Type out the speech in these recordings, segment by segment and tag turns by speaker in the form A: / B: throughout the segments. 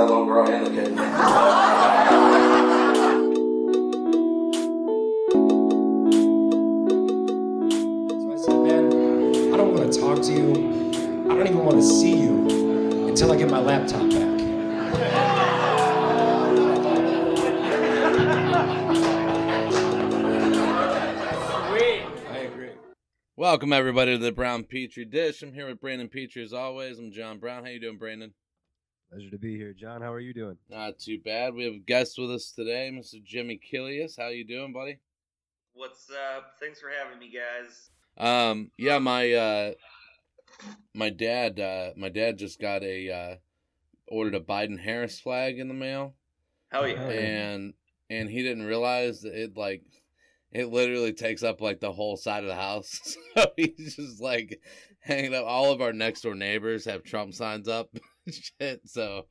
A: that little girl and the kid.
B: So I said, man, I don't want to talk to you. I don't even want to see you until I get my laptop back. I agree.
C: Welcome everybody to the Brown Petrie Dish. I'm here with Brandon Petrie as always. I'm John Brown. How you doing, Brandon?
D: Pleasure to be here, John. How are you doing?
C: Not too bad. We have a guest with us today, Mr. Jimmy Killius. How you doing, buddy?
E: What's up? Thanks for having me, guys.
C: Um, yeah, my uh, my dad, uh, my dad just got a uh, ordered a Biden Harris flag in the mail,
E: Hell yeah.
D: Oh, yeah.
C: and and he didn't realize that it like it literally takes up like the whole side of the house. so he's just like hanging up. All of our next door neighbors have Trump signs up. Shit. So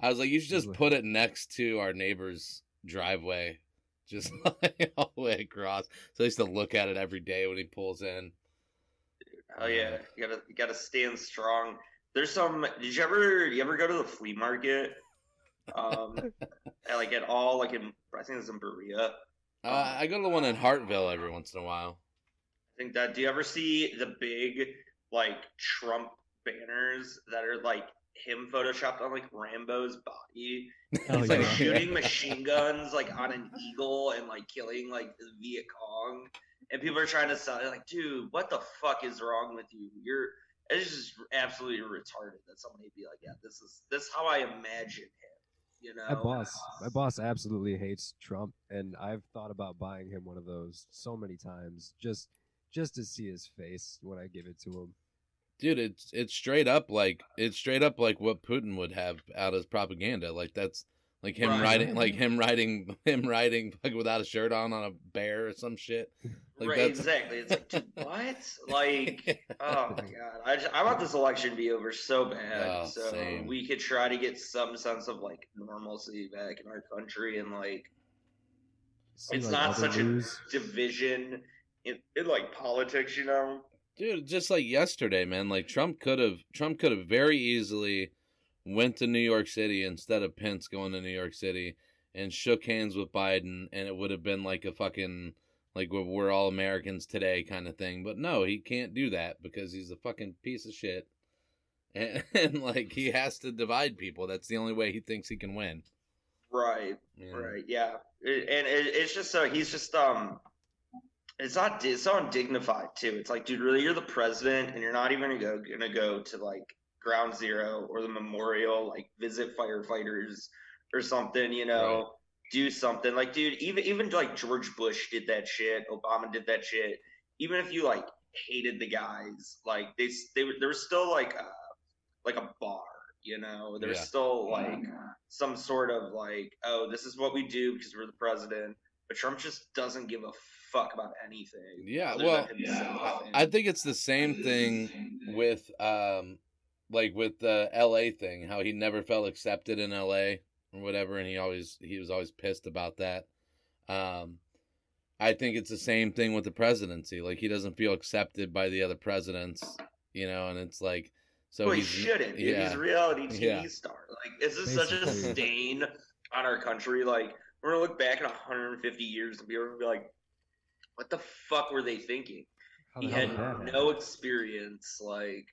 C: I was like, you should just put it next to our neighbor's driveway, just like all the way across. So I used to look at it every day when he pulls in.
E: Oh yeah. You gotta you gotta stand strong. There's some did you ever you ever go to the flea market? Um at, like at all like in I think it's in Berea.
C: Uh, I go to the one in Hartville every once in a while.
E: I think that do you ever see the big like Trump banners that are like him photoshopped on like Rambo's body?
D: Oh,
E: He's like
D: yeah.
E: shooting machine guns like on an eagle and like killing like the Viet Cong. And people are trying to sell it like, dude, what the fuck is wrong with you? You're it's just absolutely retarded that somebody be like, yeah, this is this is how I imagine him. You know,
D: My boss, my boss absolutely hates Trump, and I've thought about buying him one of those so many times just just to see his face when I give it to him.
C: Dude, it's it's straight up like it's straight up like what Putin would have out as propaganda. Like that's like him
E: Right.
C: riding like him riding him riding like without a shirt on on a bear or some shit. Like
E: right?
C: that's
E: Exactly. It's like, dude, what? Like, oh my god, I, just, I want this election to be over so bad,
C: Oh,
E: so
C: same.
E: we could try to get some sense of like normalcy back in our country and like
D: See,
E: it's
D: like,
E: not such
D: news.
E: a division in, in like politics, you know.
C: Dude, just like yesterday, man. Like Trump could have Trump could have very easily went to New York City instead of Pence going to New York City and shook hands with Biden, and it would have been like a fucking like we're, all Americans today kind of thing. But no, he can't do that because he's a fucking piece of shit, and, and like he has to divide people. That's the only way he thinks he can win.
E: Right,
C: know?
E: right, yeah, It- and it, it's just so he's just um, it's not it's so undignified too. It's like, dude, really, you're the president, and you're not even gonna go gonna go to like Ground Zero or the memorial, like visit firefighters or something, you know.
C: Right.
E: Do something like, dude. Even even like George Bush did that shit. Obama did that shit. Even if you like hated the guys, like they they were there was still like a, like a bar, you know. There's
C: Yeah.
E: still like some sort of like, oh, this is what we do because we're the president. But Trump just doesn't give a fuck about anything.
C: Yeah, well,
E: than himself.
C: I think it's the same thing with um like with the LA thing, how he never felt accepted in LA or whatever and he always he was always pissed about that. Um I think it's the same thing with the presidency. Like he doesn't feel accepted by the other presidents, you know, and it's like so
E: well, he shouldn't. dude.
C: yeah.
E: He's a reality TV
C: Yeah.
E: star. Like, is this such a stain on our country? Like, we're gonna look back in 150 years and be able to be like, what the fuck were they thinking?
D: How
E: He had
D: that happen?
E: no experience. Like,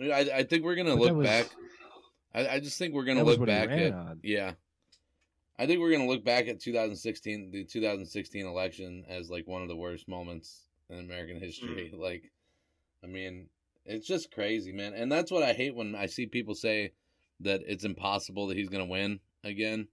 C: I I think we're gonna
D: But
C: look
D: was-
C: back I, I just think we're gonna look back at
D: on.
C: Yeah. I think we're gonna look back at 2016, the 2016 election, as like one of the worst moments in American history. Mm. Like, I mean, it's just crazy, man. And that's what I hate when I see people say that it's impossible that he's gonna win again.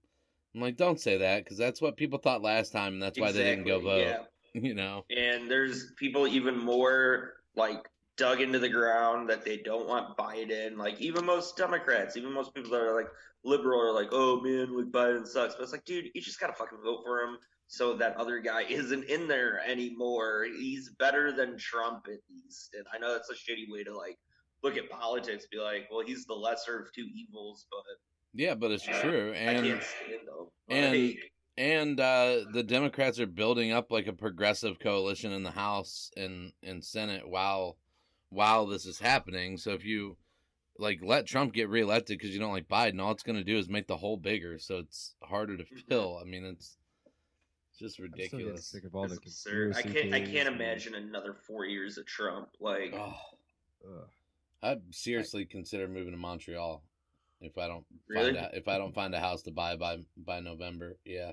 C: I'm like, don't say that because that's what people thought last time, and that's why they didn't go vote.
E: yeah.
C: You know?
E: and there's people even more like dug into the ground that they don't want Biden. Like even most Democrats, even most people that are like liberal are like, oh man, like Biden sucks. But it's like, dude, you just gotta fucking vote for him so that other guy isn't in there anymore. He's better than Trump at least. And I know that's a shitty way to like look at politics, be like, well, he's the lesser of two evils, but
C: Yeah, but it's
E: Yeah,
C: true,
E: I
C: and
E: can't stand them.
C: and- and uh, the Democrats are building up like a progressive coalition in the House and and Senate while while this is happening. So if you like let Trump get reelected because you don't like Biden. All it's gonna do is make the hole bigger, so it's harder to
E: Mhm.
C: fill. I mean, it's it's just
D: I'm still getting
C: ridiculous.
D: sick of all the
E: It's absurd. I can't. I can't imagine another four years of Trump. Like,
C: Oh, I'd seriously consider moving to Montreal if I don't
E: Really?
C: find a, if I don't find a house to buy by by November. Yeah,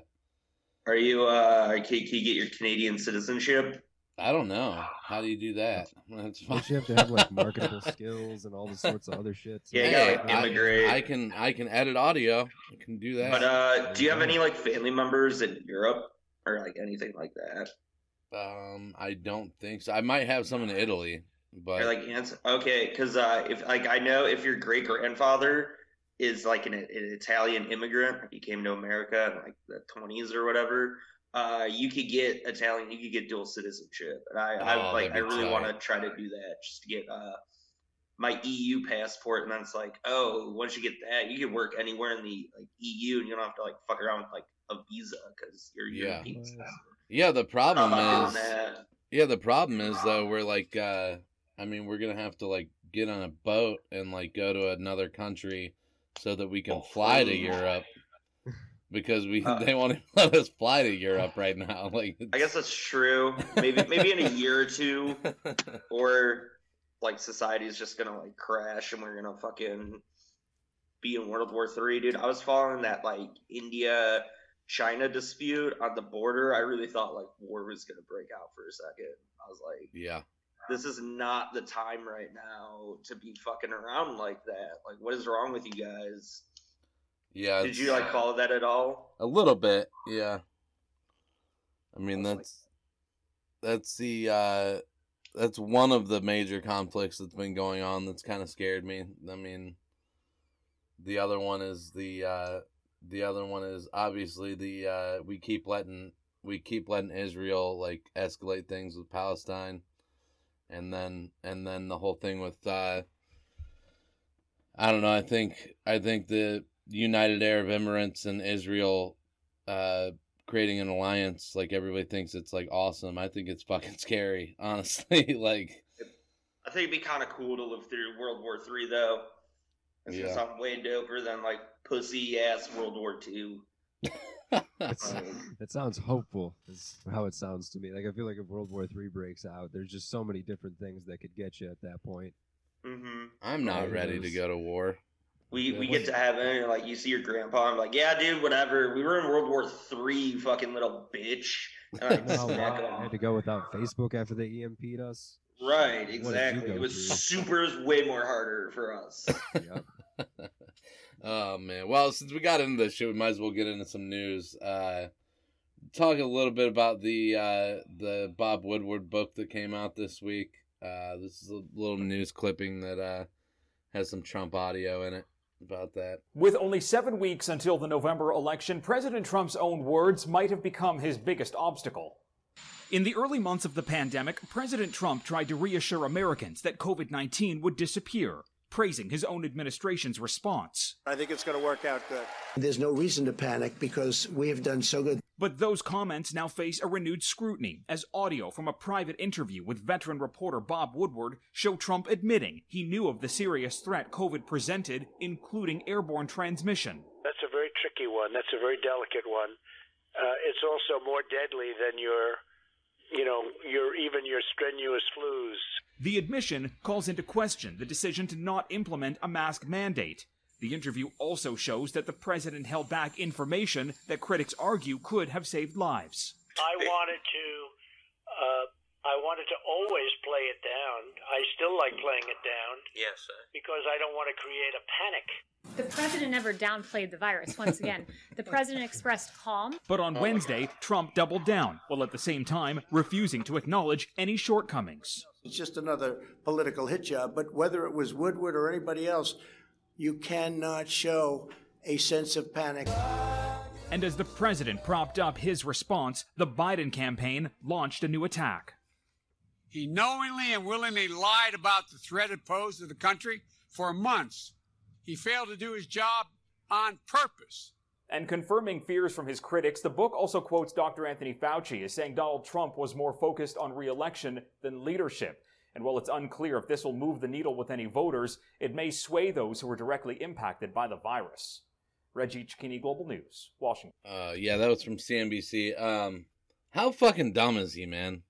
E: are you? uh Can, can you get your Canadian citizenship?
C: I don't know. How do you do that? That's fine.
D: Don't you have to have like marketable skills and all the sorts of other shit?
E: Yeah, you
C: Hey,
E: gotta like,
C: I-
E: immigrate.
C: I, can I can edit audio. I can do that.
E: But uh, do you have any like family members in Europe or like anything like that?
C: um, I don't think so. I might have some in Italy, but
E: Or like aunts? Okay, because uh, if like I know if your great grandfather is like an, an Italian immigrant, like he came to America in like the twenties or whatever, uh, you could get Italian, you could get dual citizenship, and I,
C: Oh,
E: I like I really want to try to do that just to get uh my EU passport, and then it's like, oh, once you get that, you can work anywhere in the like EU, and you don't have to like fuck around with like a visa because you're
C: Yeah.
E: European. citizen.
C: yeah, the problem
E: not
C: is
E: that.
C: yeah, the problem is though we're like uh, I mean we're gonna have to like get on a boat and like go to another country so that we can fly to. Europe because we
E: Uh,
C: they won't even let us fly to Europe right now. Like
E: I guess that's true. Maybe maybe in a year or two, or like society's just gonna like crash and we're gonna fucking be in World War Three, dude. I was following that like India China dispute on the border. I really thought like war was gonna break out for a second. I was like,
C: yeah.
E: This is not the time right now to be fucking around like that. Like, what is wrong with you guys?
C: Yeah.
E: Did you like follow that at all?
C: A little bit, yeah. I mean
E: I was like-
C: that's that's the uh that's one of the major conflicts that's been going on that's kind of scared me. I mean the other one is the uh the other one is obviously the uh we keep letting we keep letting Israel like escalate things with Palestine and then and then the whole thing with uh I don't know, I think I think the United Arab Emirates and Israel uh creating an alliance like everybody thinks it's like awesome. I think it's fucking scary, honestly. like
E: I think it'd be kind of cool to live through World War Three, though. It's
C: Yeah.
E: sound way doper than like pussy ass World War Two.
D: That's, that sounds hopeful. Is how it sounds to me. Like I feel like if World War Three breaks out, there's just so many different things that could get you at that point.
E: hmm
C: I'm not
D: Yeah,
C: ready to go to war.
E: We
C: Yeah.
E: we get to have it, and like you see your grandpa, I'm like, yeah, dude, whatever. We were in World War Three, fucking little bitch. And I
D: Well,
E: smack
D: I had to go without Facebook after they EMP'd us.
E: Right,
D: What did you
E: exactly. It was
D: through?
E: super, it was way more harder for us.
D: Yep.
C: oh man. Well, since we got into this shit, we might as well get into some news. Uh talk a little bit about the uh the Bob Woodward book that came out this week. Uh this is a little news clipping that uh has some Trump audio in it about that.
F: With only seven weeks until the November election, President Trump's own words might have become his biggest obstacle. In the early months of the pandemic, President Trump tried to reassure Americans that COVID 19 would disappear, praising his own administration's response.
G: I think it's going to work out good.
H: There's no reason to panic because we have done so good.
F: But those comments now face a renewed scrutiny as audio from a private interview with veteran reporter Bob Woodward show Trump admitting he knew of the serious threat COVID presented, including airborne transmission.
G: That's a very tricky one. That's a very delicate one. Uh, it's also more deadly than your, you know, your even your strenuous flus.
F: The admission calls into question the decision to not implement a mask mandate. The interview also shows that the president held back information that critics argue could have saved lives.
G: I wanted to, uh, I wanted to always play it down. I still like playing it down
E: yes, sir.
G: because I don't want to create a panic.
I: The president never downplayed the virus. Once again, the president expressed calm.
F: But on Wednesday, Trump doubled down, while at the same time refusing to acknowledge any shortcomings.
H: It's just another political hit job. But whether it was Woodward or anybody else, you cannot show a sense of panic.
F: And as the president propped up his response, the Biden campaign launched a new attack.
J: He knowingly and willingly lied about the threat it posed to the country for months. He failed to do his job on purpose.
F: And confirming fears from his critics, the book also quotes Dr. Anthony Fauci as saying Donald Trump was more focused on re election than leadership. And while it's unclear if this will move the needle with any voters, it may sway those who are directly impacted by the virus. Reggie Cecchini, Global News, Washington.
C: Uh, yeah, that was from CNBC. Um, how fucking dumb is he, man?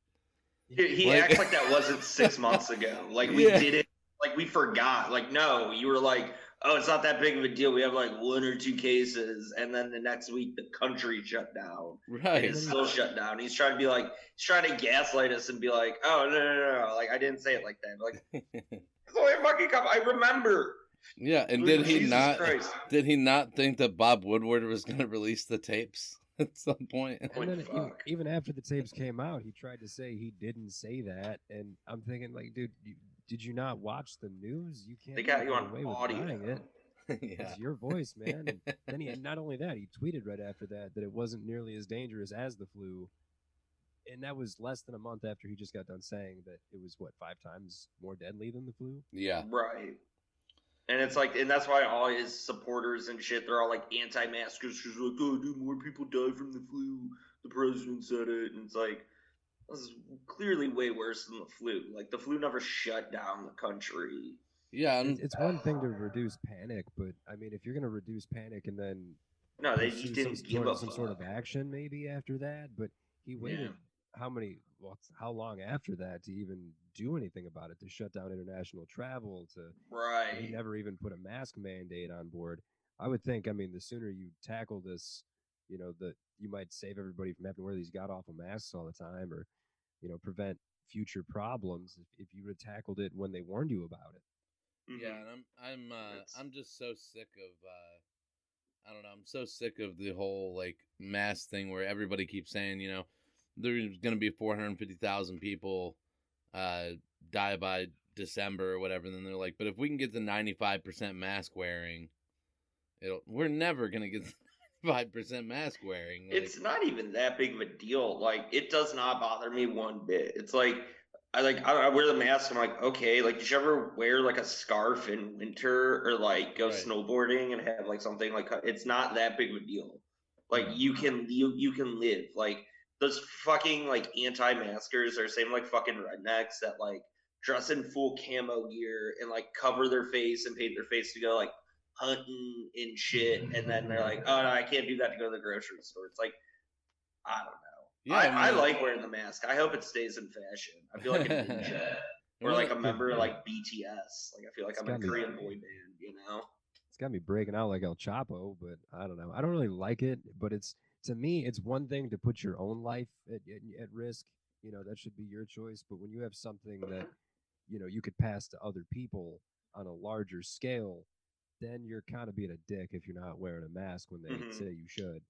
E: He, he
C: Like-
E: acts like that wasn't six months ago. Like we
C: Yeah.
E: did it. Like we forgot. Like no, you were like, oh, it's not that big of a deal. We have like one or two cases, and then the next week the country shut down.
C: Right.
E: It's still shut down. He's trying to be like, he's trying to gaslight us and be like, oh no no no, no. like I didn't say it like that. Like it's only a fucking couple. I remember.
C: Yeah, and did he
E: Jesus
C: not?
E: Christ.
C: Did he not think that Bob Woodward was going to release the tapes at some point?
D: And then even, even after the tapes came out, he tried to say he didn't say that, and I'm thinking, like, dude, you, did you not watch the news? You can't.
E: They got
D: get
E: you on
D: away with
E: audio.
D: denying it.
C: yeah.
D: It's your voice, man. And then he, and not only that, he tweeted right after that that it wasn't nearly as dangerous as the flu, and that was less than a month after he just got done saying that it was what five times more deadly than the flu.
C: Yeah.
E: Right. And it's like, and that's why all his supporters and shit, they're all like anti-maskers. Cause like, oh, dude, more people die from the flu. The president said it, and it's like, this is clearly way worse than the flu. Like the flu never shut down the country.
C: Yeah,
D: It's, it's one thing to reduce panic, but I mean, if you're gonna reduce panic and then
E: No, they just didn't
D: some,
E: give
D: sort
E: a
D: of, some sort of action maybe after that, but he waited how many well, how long after that to even do anything about it to shut down international travel to
E: Right.
D: he never even put a mask mandate on board. I would think i mean the sooner you tackle this you know that you might save everybody from having to wear these god awful masks all the time or you know prevent future problems if, if you would have tackled it when they warned you about it.
C: Yeah, and I'm I'm uh I'm just so sick of uh I don't know, I'm so sick of the whole like mask thing where everybody keeps saying, you know, there's be hundred and fifty thousand people uh die by December or whatever, and then they're like, but if we can get to five percent mask wearing, it'll we're never gonna get five percent mask wearing. Like,
E: It's not even that big of a deal. Like it does not bother me one bit. It's like I like I, I wear the mask. I'm like okay. Like did you ever wear like a scarf in winter or like go
C: Right.
E: snowboarding and have like something like it's not that big of a deal. Like you can you you can live like those fucking like anti-maskers are same like fucking rednecks that like dress in full camo gear and like cover their face and paint their face to go like hunting and shit, and then they're like, "Oh no, I can't do that to go to the grocery store." It's like, I don't know.
C: Yeah,
E: I,
C: I
E: I, like wearing the mask. I hope it stays in fashion. I feel like a ninja, or like a member of like BTS. Like I feel like
D: It's
E: I'm a
D: be-
E: Korean boy band. You know?
D: it's got me breaking out like El Chapo, but I don't know. I don't really like it, but it's to me, it's one thing to put your own life at, at, at risk. You know, that should be your choice. But when you have something that you know you could pass to other people on a larger scale, then you're kind of being a dick if you're not wearing a mask when they
E: Mhm.
D: say you should.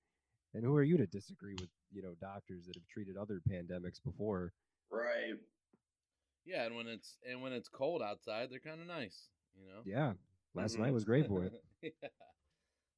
D: And who are you to disagree with you know doctors that have treated other pandemics before?
E: Right.
C: yeah, and when it's and when it's cold outside, they're kind of nice, you know.
D: Yeah, last
E: Mhm.
D: night was great for it.
C: yeah.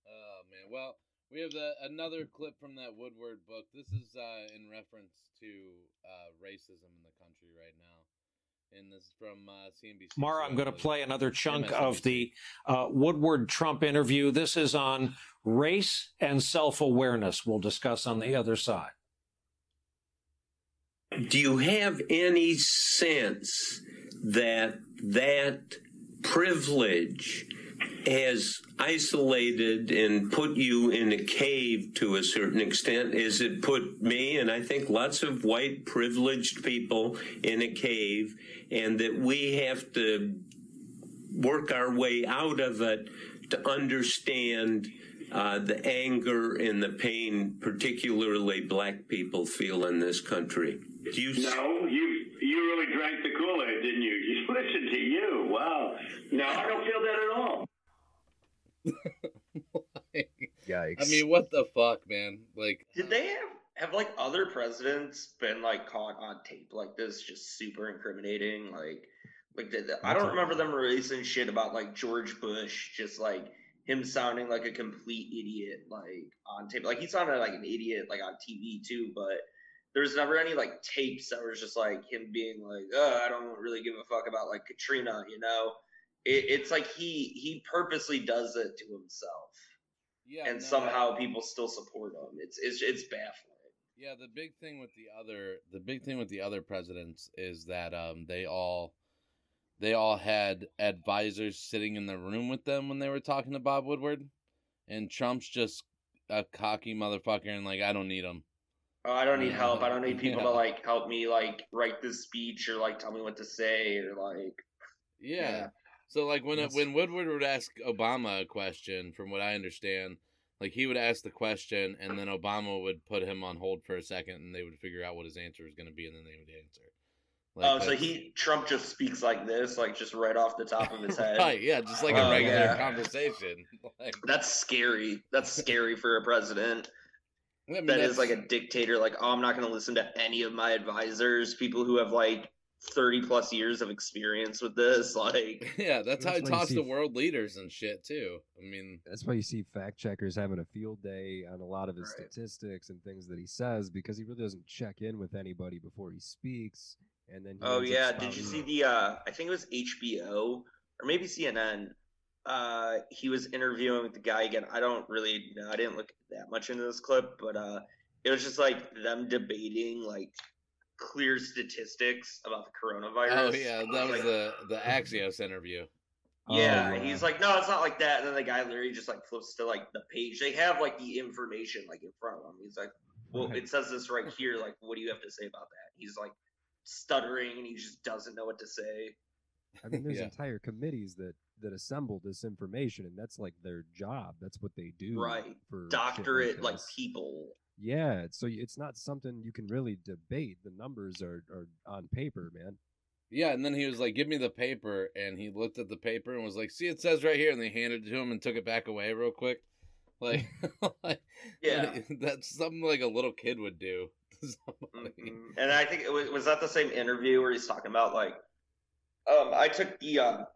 C: Oh man. Well, we have the, another clip from that Woodward book. This is uh, in reference to uh, racism in the country right now, and this is from uh, CNBC.
K: Mara, I'm going to play another chunk
C: MSNBC.
K: of the uh, Woodward Trump interview. This is on race and self awareness. We'll discuss on the other side.
L: Do you have any sense that that privilege has isolated and put you in a cave to a certain extent? As it put me and I think lots of white privileged people in a cave, and that we have to work our way out of it to understand uh, the anger and the pain, particularly black people feel in this country. Do you
M: No, you you really drank the Kool Aid, didn't you? You listen to you. Wow. No, I don't feel that at all.
D: Yikes!
C: I mean, what the fuck, man? Like,
E: Did they have have like other presidents been like caught on tape like this? Just super incriminating. Like, like did I don't remember them releasing shit about like George Bush, just like him sounding like a complete idiot, like on tape. Like he sounded like an idiot, like on TV too. But there's never any like tapes that was just like him being like, "Oh, I don't really give a fuck about like Katrina," you know. It, it's like he he purposely does it to himself
C: yeah,
E: and
C: no,
E: somehow people still support him. It's it's it's baffling.
C: Yeah, the big thing with the other the big thing with the other presidents is that um they all they all had advisors sitting in the room with them when they were talking to Bob Woodward, and Trump's just a cocky motherfucker and like I don't need him.
E: Oh, I don't need help. I don't need people
C: Yeah.
E: to like help me like write this speech or like tell me what to say or like.
C: Yeah. So like when uh, it, when Woodward would ask Obama a question, from what I understand, like he would ask the question and then Obama would put him on hold for a second and they would figure out what his answer was going to be and then they would answer.
E: oh, so he Trump just speaks like this, like just right off the top of his head.
C: Right, yeah, just like
E: Oh,
C: a regular
E: yeah.
C: conversation. Like,
E: That's scary. That's scary for a president.
C: I mean, that's-
E: like a dictator. Like, oh, I'm not going to listen to any of my advisors, people who have like 30 plus years of experience with this. Like,
C: yeah, that's how he
D: That's why you
C: talks
D: see-
C: to world leaders and shit too. I mean,
D: That's why you see fact checkers having a field day on a lot of his statistics and things that he says because he really doesn't check in with anybody before he speaks. And then he
E: oh yeah, did you see the? uh I think it was HBO or maybe CNN. Uh, he was interviewing with the guy again. I don't really know. I didn't look that much into this clip, but uh, it was just like them debating like clear statistics about the coronavirus.
C: oh yeah, that was
E: Like,
C: the the Axios interview.
E: Yeah,
D: Oh, yeah.
E: he's like, no, it's not like that. And then the guy literally just like flips to like the page. They have like the information like in front of him. He's like, well,
D: Right.
E: it says this right here. Like, what do you have to say about that? He's like stuttering and he just doesn't know what to say.
D: I mean, there's
C: Yeah.
D: entire committees that that assemble this information, and that's like their job. That's what they do.
E: Right.
D: For
E: Doctorate like
D: this.
E: people.
D: Yeah, so it's not something you can really debate. The numbers are, are on paper, man.
C: Yeah, and then he was like, "Give me the paper," and he looked at the paper and was like, "See, it says right here," and they handed it to him and took it back away real quick, like, like
E: Yeah.
C: that's something like a little kid would do. to somebody.
E: Mhm. And I think it was was that the same interview where he's talking about like, um, I took the um,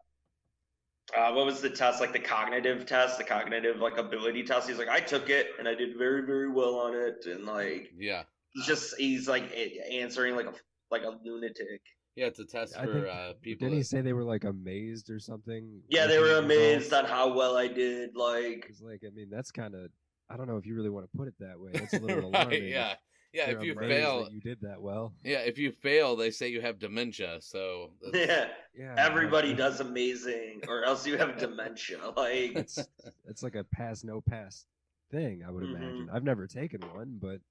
E: uh, what was the test like the cognitive test, the cognitive like ability test. He's like, I took it and I did very very well on it, and like
C: Yeah,
E: he's just he's like answering like a like a lunatic.
C: yeah, it's a test
D: I
C: for
D: think-
C: uh, people.
D: Didn't he say they were like amazed or something?
E: Yeah, they were amazed on how well I did. Like,
D: It's like, I mean, that's kind of. I don't know if you really want to put it that way. That's a little
C: right?
D: alarming.
C: Yeah, yeah. If you fail,
D: that you did that well.
C: yeah, if you fail, they say you have dementia. So that's-
E: yeah,
D: Yeah,
E: everybody
D: like,
E: does amazing, or else you have dementia. Like,
D: It's it's like a pass no pass thing. I would
E: Mhm.
D: imagine. I've never taken one, but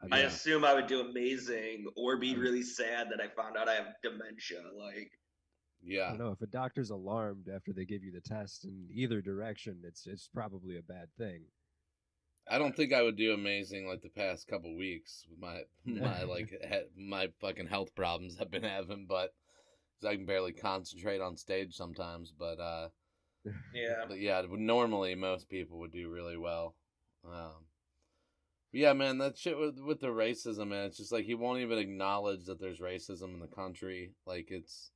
D: I,
E: I assume I would do amazing or be really sad that I found out I have dementia. Like, yeah,
D: I
C: yeah,
D: don't know if a doctor's alarmed after they give you the test in either direction. It's it's probably a bad thing.
C: I don't think I would do amazing like the past couple weeks with my my like he- my fucking health problems I've been having, but 'cause I can barely concentrate on stage sometimes. But uh,
E: yeah,
C: but yeah, normally most people would do really well. Um, but yeah, man, that shit with with the racism, man. It's just like he won't even acknowledge that there's racism in the country. Like it's,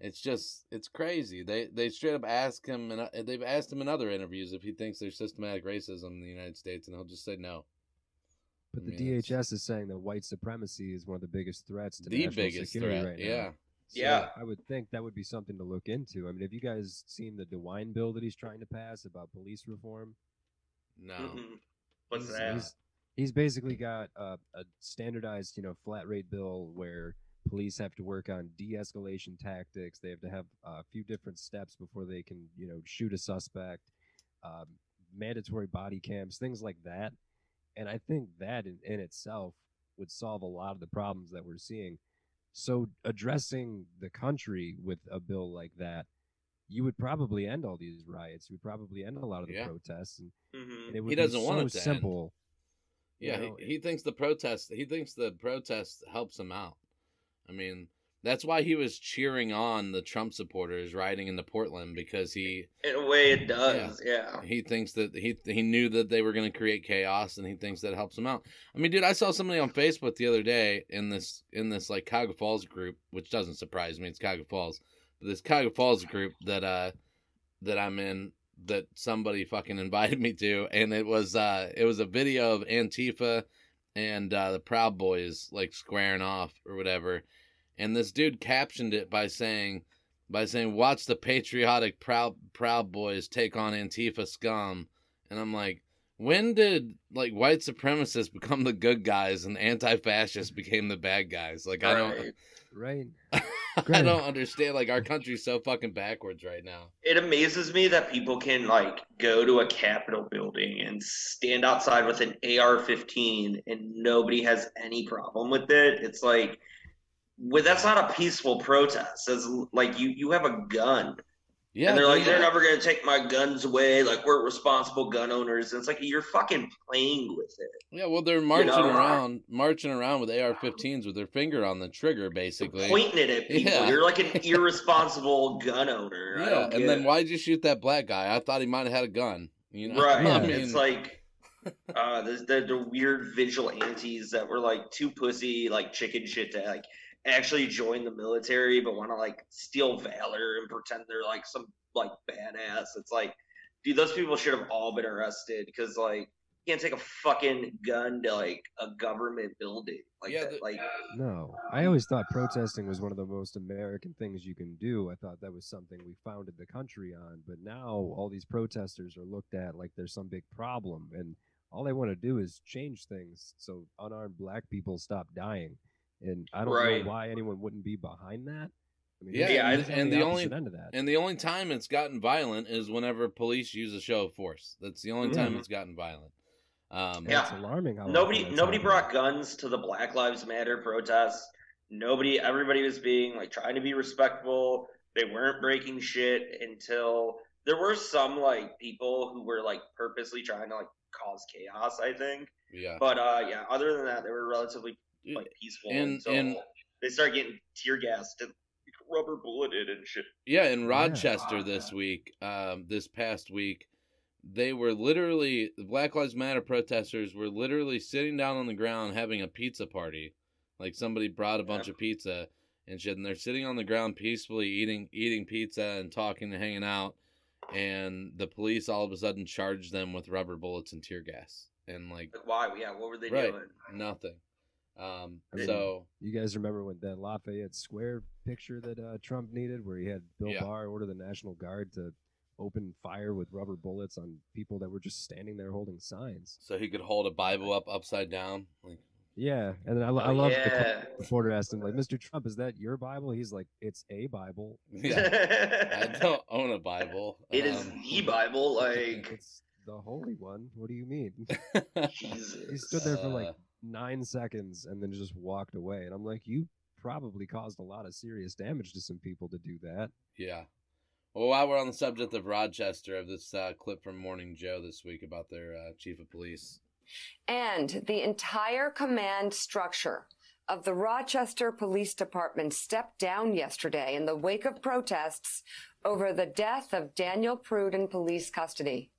C: it's just it's crazy. They they straight up ask him, and uh, they've asked him in other interviews if he thinks there's systematic racism in the United States, and he'll just say no.
D: But
C: I
D: the
C: mean, it's-
D: DHS is saying that white supremacy is one of the biggest threats to
C: The
D: national
C: biggest
D: security
C: threat,
D: right now.
C: yeah.
D: So
E: Yeah.
D: I would think that would be something to look into. I mean, have you guys seen the DeWine bill that he's trying to pass about police reform?
C: No.
E: mhm. what's
D: he's,
E: that?
D: He's, he's basically got a, a standardized, you know, flat rate bill where police have to work on de-escalation tactics. They have to have a few different steps before they can, you know, shoot a suspect. Um, mandatory body cams, things like that. And I think that in, in itself would solve a lot of the problems that we're seeing. So addressing the country with a bill like that, you would probably end all these riots. You would probably end a lot of the
C: Yeah.
D: protests, and,
E: Mhm.
D: and it would
C: He doesn't
D: so
C: want it to end.
D: simple. you
C: Yeah,
D: know,
C: he, he thinks the protest. He thinks the protest helps him out. I mean, that's why he was cheering on the Trump supporters riding into Portland because he
E: In a way, it does. Yeah.
C: he thinks that he he knew that they were going to create chaos, and he thinks that helps him out. I mean, dude, I saw somebody on Facebook the other day in this in this like Cuyahoga Falls group, which doesn't surprise me. It's Cuyahoga Falls, but this Cuyahoga Falls group that uh that I'm in that somebody fucking invited me to, and it was uh it was a video of Antifa and uh, the Proud Boys like squaring off or whatever, and this dude captioned it by saying by saying watch the patriotic Proud Proud Boys take on Antifa scum, and I'm like. When did like white supremacists become the good guys and anti-fascists became the bad guys? Like I don't,
E: Right.
D: right?
C: I don't understand. Like our country's so fucking backwards right now.
E: It amazes me that people can like go to a Capitol building and stand outside with an AR-15 and nobody has any problem with it. It's like, well, that's not a peaceful protest. It's like you you have a gun.
C: Yeah,
E: and they're like, they're never gonna take my guns away. Like we're responsible gun owners. And it's like you're fucking playing with it.
C: Yeah, well, they're marching
E: know?
C: around, marching around with AR-15s with their finger on the trigger, basically.
E: Pointing it at people.
C: Yeah.
E: You're like an irresponsible gun owner.
C: Yeah, and then
E: it.
C: why'd you shoot that black guy? I thought he might have had a gun. You know,
E: Right.
C: I mean,
E: it's like uh the, the the weird vigilantes that were like too pussy, like chicken shit to like actually join the military but want to like steal valor and pretend they're like some like badass. It's like, dude, those people should have all been arrested because like you can't take a fucking gun to like a government building. Like that, like
D: No, I always thought protesting was one of the most American things you can do. I thought that was something we founded the country on. But now all these protesters are looked at like there's some big problem, and all they want to do is change things so unarmed black people stop dying. And I don't
C: Right.
D: know why anyone wouldn't be behind that. I mean,
C: yeah,
D: who's
C: and,
D: on
C: and the, only
D: end of that.
C: and the only time it's gotten violent is whenever police use a show of force. That's the only time
E: Mhm.
C: it's gotten violent. Um,
E: yeah,
D: alarming how
E: nobody
D: often
E: nobody
D: happening.
E: brought guns to the Black Lives Matter protests. Nobody, everybody was being like trying to be respectful. They weren't breaking shit until there were some like people who were like purposely trying to like cause chaos. I think,
C: Yeah.
E: but uh, yeah, other than that, they were relatively like peaceful
C: and-
E: until
C: and-
E: they started getting tear gassed and rubber bulleted and shit.
C: Yeah, in Rochester this week, um, this past week, they were literally the Black Lives Matter protesters were literally sitting down on the ground having a pizza party. Like somebody brought a bunch of pizza and shit, and they're sitting on the ground peacefully eating eating pizza and talking and hanging out. And the police all of a sudden charged them with rubber bullets and tear gas. And like
E: Like, why? Yeah, what were they
C: right,
E: doing?
C: nothing. Um,
D: I mean,
C: so
D: you guys remember when that Lafayette Square picture that uh, Trump needed, where he had Bill
C: Yeah.
D: Barr order the National Guard to open fire with rubber bullets on people that were just standing there holding signs.
C: so he could hold a Bible up upside down. Like
D: Yeah, and then I, I
E: Oh,
D: love
E: yeah.
D: the reporter asked him like, "Mr. Trump, is that your Bible?" He's like, "It's a Bible."
C: Yeah. I don't own a Bible.
E: It is
C: Um,
E: the Bible, like
D: it's the holy one. What do you mean?
E: Jesus.
D: he stood there for like
C: Uh.
D: Nine seconds and then just walked away, and I'm like, "You probably caused a lot of serious damage to some people to do that."
C: Yeah. Well, while we're on the subject of Rochester, of this uh, clip from Morning Joe this week about their uh, chief of police.
N: And the entire command structure of the Rochester Police Department stepped down yesterday in the wake of protests over the death of Daniel Prude in police custody.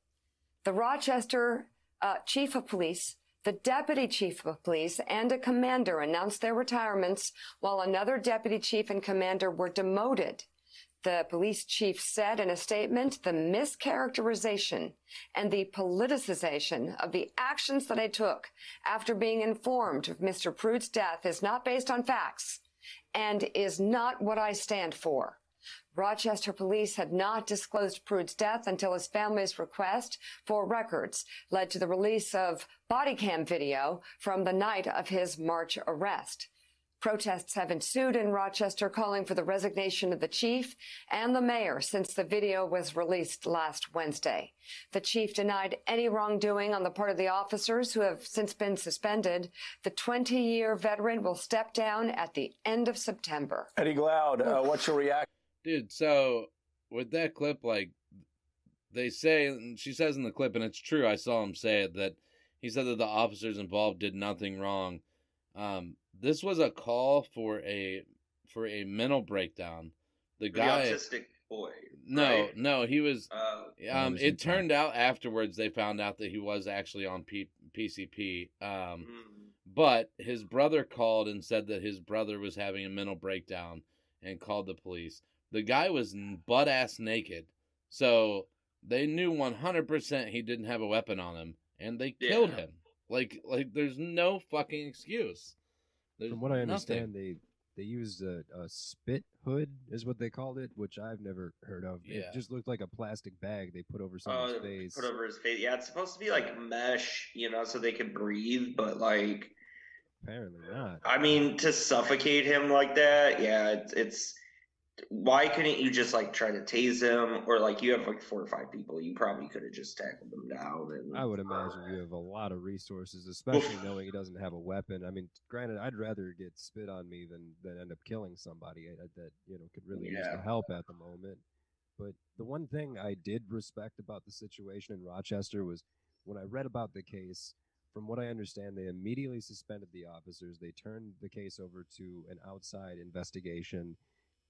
N: The Rochester uh, chief of police, the deputy chief of police, and a commander announced their retirements while another deputy chief and commander were demoted. The police chief said in a statement the mischaracterization and the politicization of the actions that I took after being informed of Mr. Prude's death is not based on facts and is not what I stand for. Rochester police had not disclosed Prude's death until his family's request for records led to the release of body cam video from the night of his March arrest. Protests have ensued in Rochester calling for the resignation of the chief and the mayor since the video was released last Wednesday. The chief denied any wrongdoing on the part of the officers who have since been suspended. The 20 year veteran will step down at the end of September.
O: Eddie Glaude, uh, what's your reaction?
C: Dude, so with that clip, like, they say, and she says in the clip, and it's true, I saw him say it, that he said that the officers involved did nothing wrong. Um, this was a call for a for a mental breakdown. The
E: The
C: guy,
E: autistic boy.
C: no,
E: right?
C: no, he was.
E: Uh,
C: Um, it turned out afterwards they found out that he was actually on P- PCP. Um,
E: mm,
C: but his brother called and said that his brother was having a mental breakdown and called the police. The guy was butt ass naked, so they knew one hundred percent he didn't have a weapon on him, and they killed him. Like, like there's no fucking excuse. There's
D: From what I
C: nothing.
D: understand, they they used a, a spit hood, is what they called it, which I've never heard of.
C: Yeah.
D: It just looked like a plastic bag they put over
E: uh,
D: face.
E: put over his face. Yeah, it's supposed to be like mesh, you know, so they could breathe, but like,
D: Apparently not.
E: I mean, to suffocate him like that, yeah, it's it's why couldn't you just like try to tase him or like you have like four or five people you probably could have just tackled them down and
D: I would imagine you have a lot of resources, especially knowing he doesn't have a weapon. I mean, granted, I'd rather get spit on me than than end up killing somebody uh, that you know could really use the help at the moment. But the one thing I did respect about the situation in Rochester was when I read about the case. From what I understand, they immediately suspended the officers. They turned the case over to an outside investigation,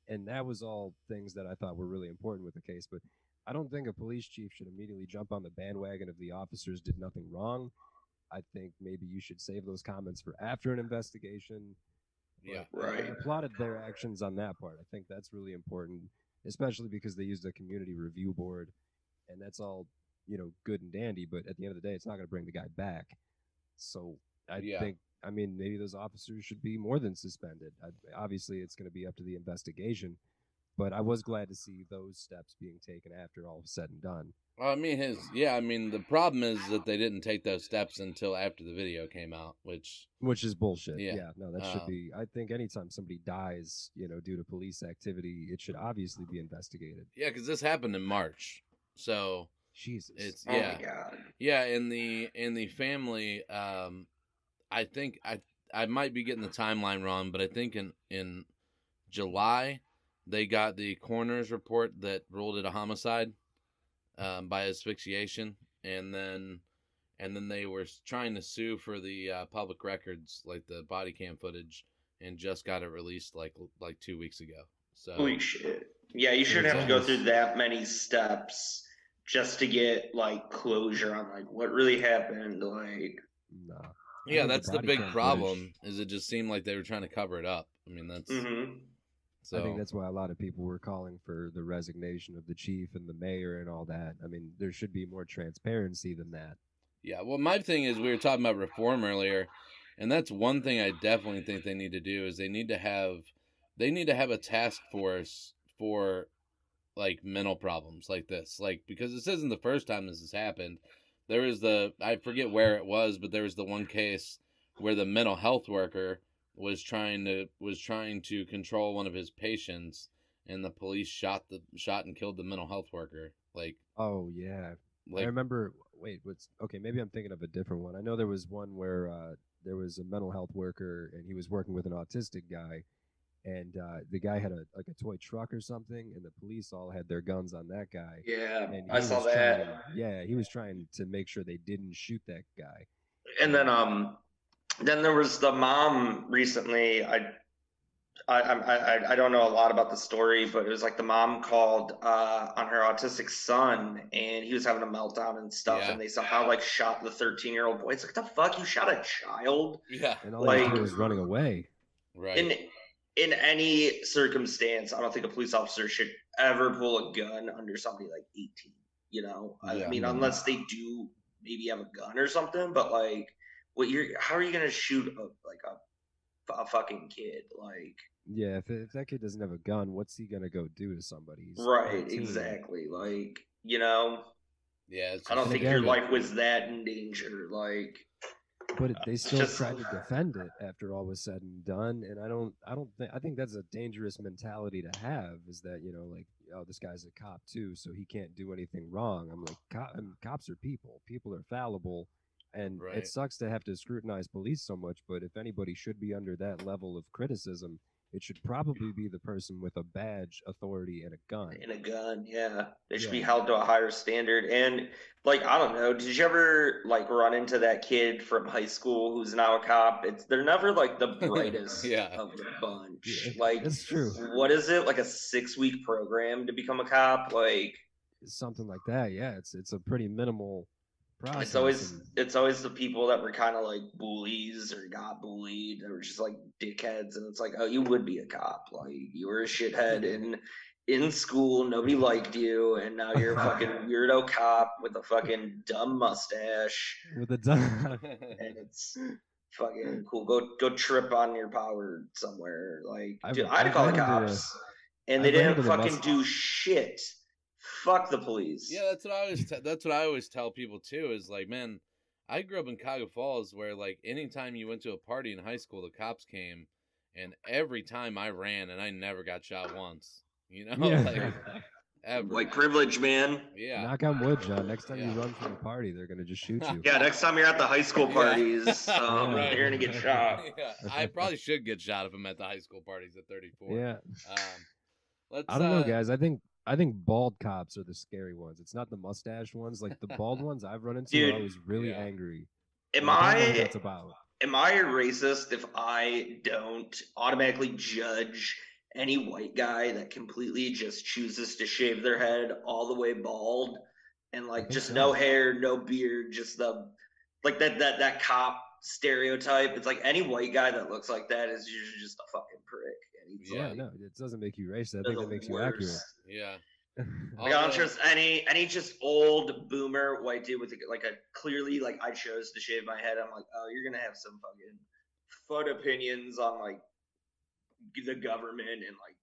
D: and that was all things that I thought were really important with the case. But I don't think a police chief should immediately jump on the bandwagon if the officers did nothing wrong. I think maybe you should save those comments for after an investigation.
C: Yeah.
D: But I
E: Right.
D: applauded their actions on that part. I think that's really important, especially because they used a community review board, and that's all you know, good and dandy. But at the end of the day, it's not going to bring the guy back. So I
C: Yeah.
D: think, I mean, maybe those officers should be more than suspended. I, obviously, it's going to be up to the investigation. But I was glad to see those steps being taken after all was said and done.
C: Well, I mean, his yeah. I mean, the problem is that they didn't take those steps until after the video came out, which
D: Which is bullshit.
C: Yeah.
D: Yeah, no, that should
C: Um,
D: be. I think anytime somebody dies, you know, due to police activity, it should obviously be investigated.
C: yeah, because this happened in March, so
D: Jesus,
C: it's
E: Oh my
C: yeah,
E: God.
C: yeah. In the in the family, um, I think I I might be getting the timeline wrong, but I think in in July they got the coroner's report that ruled it a homicide um, by asphyxiation, and then and then they were trying to sue for the uh, public records, like the body cam footage, and just got it released like like two weeks ago. So
E: Holy shit. Yeah, you shouldn't have to go through that many steps just to get like closure on like what really happened. Like,
D: nah.
C: Yeah,
D: think the
C: that's the big
D: cam
C: problem. Is it just seemed like they were trying to cover it up? I mean, that's
E: Mhm.
C: so.
D: I think that's why a lot of people were calling for the resignation of the chief and the mayor and all that. I mean, there should be more transparency than that.
C: Yeah, well, my thing is we were talking about reform earlier, and that's one thing I definitely think they need to do is they need to have they need to have a task force for like mental problems like this, like because this isn't the first time this has happened. There was the I forget where it was, but there was the one case where the mental health worker was trying to was trying to control one of his patients, and the police shot the shot and killed the mental health worker. Like,
D: Oh yeah, I remember. Wait, what's okay? Maybe I'm thinking of a different one. I know there was one where uh, there was a mental health worker and he was working with an autistic guy, and uh, the guy had a like a toy truck or something, and the police all had their guns on that guy.
E: yeah, I
D: he
E: saw
D: was
E: that.
D: trying- yeah, he was trying to make sure they didn't shoot that guy.
E: And then um then there was the mom recently. I I I I, I don't know a lot about the story, but it was like the mom called uh, on her autistic son, and he was having a meltdown and stuff,
C: Yeah.
E: and they somehow like shot the thirteen year old boy. It's like the fuck you shot a child
C: yeah,
D: And all he
E: Like-
D: did was running away.
C: right.
E: in in any circumstance. I don't think a police officer should ever pull a gun under somebody like eighteen. You know, I-
C: Yeah.
E: I mean, unless they do maybe have a gun or something, but like, what you're how are you gonna shoot a like a, a fucking kid like?
D: Yeah, if, if that kid doesn't have a gun, what's he gonna go do to somebody? He's
E: Right,
D: 13.
E: exactly. Like, you know,
C: yeah, it's
E: I don't think
D: again,
E: your life was that in danger. Like,
D: But they still
E: just-
D: tried to defend it after all was said and done, and I don't, I don't think, I think that's a dangerous mentality to have. Is that you know, like, oh, this guy's a cop too, so he can't do anything wrong. I'm like, cop, I mean, cops are people. People are fallible, and
C: Right.
D: it sucks to have to scrutinize police so much. But if anybody should be under that level of criticism, it should probably be the person with a badge, authority, and a gun.
E: in a gun, yeah, they should be held to a higher standard. And like, I don't know, did you ever like run into that kid from high school who's now a cop? It's they're never like the brightest
C: Yeah.
E: of the bunch.
D: Yeah,
E: like,
D: that's true.
E: What is it? Like a six week program to become a cop? Like,
D: Something like that. Yeah, it's it's a pretty minimal
E: it's always it's always the people that were kind of like bullies or got bullied or were just like dickheads and it's like oh you would be a cop. Like you were a shithead in in school nobody liked you and now you're a fucking weirdo cop with a fucking dumb mustache.
D: With a gun.
E: and it's fucking cool. Go go trip on your power somewhere. Like
D: I've-
E: dude i'd
D: I've
E: call the cops. and they
D: I've
E: didn't
D: into the
E: fucking do shit fuck the police
C: Yeah, that's what I always. Te- that's what I always tell people too. Is like, man, I grew up in Cuyahoga Falls, where like anytime you went to a party in high school, the cops came, and every time I ran, and I never got shot once. You know,
D: Yeah.
C: like ever.
E: White privilege, man.
C: Yeah.
D: Knock on wood, John. Next time you run from a party, they're gonna just shoot you.
E: Yeah, next time you're at the high school
C: Yeah.
E: parties, um,
D: Right.
E: you're gonna get shot.
C: yeah, I probably should get shot if I'm at the high school parties at 34.
D: Yeah.
C: Um, let's.
D: I don't know,
C: uh,
D: guys. I think I think bald cops are the scary ones. It's not the mustache ones. Like the bald ones I've run into
E: Dude.
D: are always really angry.
E: Am
D: I don't know what
E: I am I a racist if I don't automatically judge any white guy that completely just chooses to shave their head all the way bald and like just
D: so.
E: no hair, no beard, just the like that that that cop stereotype. It's like any white guy that looks like that is usually just a fucking prick. And he's
D: Yeah,
E: like,
D: no, it doesn't make you racist. I think
E: the
D: that makes you accurate.
C: Yeah.
E: Like, I don't uh, trust any any just old boomer white dude with like a clearly like I chose to shave my head. I'm like, oh, you're gonna have some fucking fun opinions on like the government and like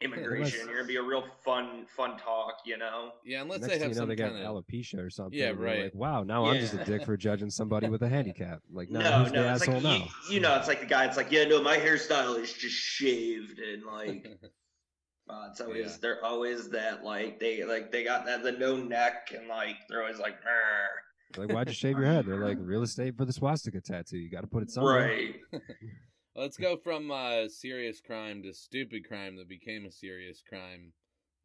E: immigration.
D: unless-
E: You're gonna be a real fun fun talk, you know.
C: Yeah, unless
D: Next
C: they have
D: you know,
C: some
D: they got
C: kind of
D: alopecia or something.
C: Yeah, right.
D: Like, wow, now I'm just a dick for judging somebody with a handicap. Like, no,
E: no,
D: who's the
E: no, it's
D: asshole
E: like
D: now?
E: you, you know, it's like the guy. It's like, yeah, no, my hairstyle is just shaved and like. Uh, it's always
C: Yeah.
E: they're always that like they like they got that the no neck and like they're always like "Arr."
D: Like, why'd you shave your head? They're like, real estate for the swastika tattoo. You got to put it somewhere.
E: right
C: Let's go from uh, serious crime to stupid crime that became a serious crime.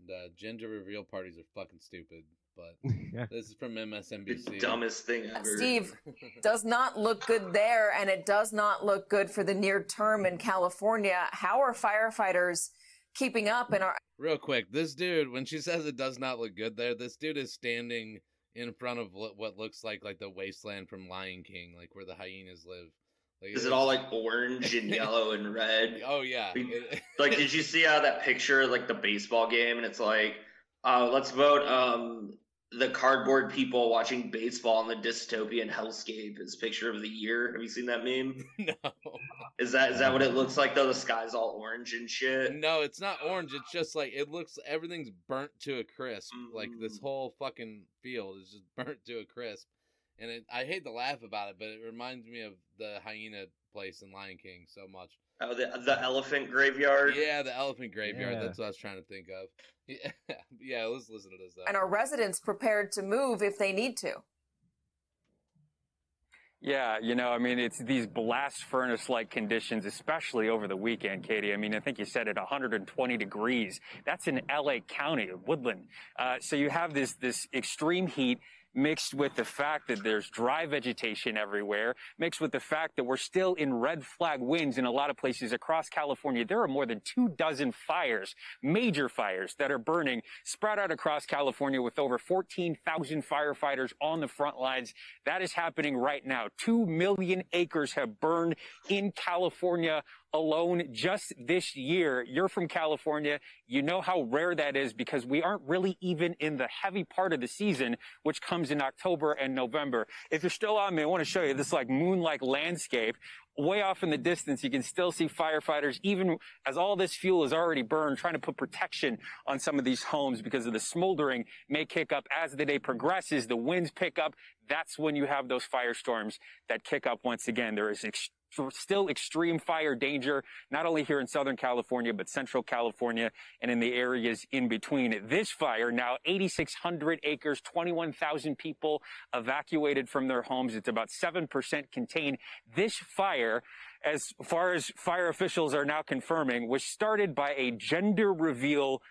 C: The gender reveal parties are fucking stupid, but
D: Yeah.
C: this is from
E: the
C: MSNBC.
E: dumbest thing ever.
P: Steve, does not look good there, and it does not look good for the near term in California. How are firefighters keeping up? And are
C: Real quick, this dude, when she says it does not look good there, this dude is standing in front of what what looks like like the wasteland from Lion King, like where the hyenas live. Like,
E: Is it all like orange and yellow and red?
C: Oh yeah.
E: Like, did you see how that picture, like the baseball game, and it's like, uh, let's vote um, the cardboard people watching baseball in the dystopian hellscape is picture of the year. Have you seen that meme?
C: no.
E: Is that is that what it looks like though? The sky's all orange and shit.
C: No, it's not orange. It's just like it looks. Everything's burnt to a crisp. Like this
E: Mm.
C: whole fucking field is just burnt to a crisp. And it, I hate to laugh about it, but it reminds me of the hyena place in Lion King so much.
E: Oh, the the elephant graveyard.
C: Yeah, the elephant graveyard.
D: Yeah.
C: That's what I was trying to think of. Yeah, yeah let's listen to this though.
P: and are residents prepared to move if they need to?
Q: Yeah, you know, I mean, it's these blast furnace like conditions, especially over the weekend, Katie. I mean, I think you said it 120 degrees. That's in LA County, Woodland. Uh, so you have this, this extreme heat mixed with the fact that there's dry vegetation everywhere, mixed with the fact that we're still in red flag winds in a lot of places across California. There are more than two dozen fires, major fires that are burning spread out across California with over 14,000 firefighters on the front lines. That is happening right now. Two million acres have burned in California alone just this year. You're from California. You know how rare that is because we aren't really even in the heavy part of the season, which comes in October and November. If you're still on me, I want to show you this like moon-like landscape. Way off in the distance, you can still see firefighters, even as all this fuel is already burned, trying to put protection on some of these homes because of the smoldering may kick up as the day progresses. The winds pick up. That's when you have those firestorms that kick up once again. There is still extreme fire danger, not only here in Southern California, but Central California and in the areas in between. This fire, now 8,600 acres, 21,000 people evacuated from their homes. It's about 7% contained. This fire, as far as fire officials are now confirming, was started by a gender reveal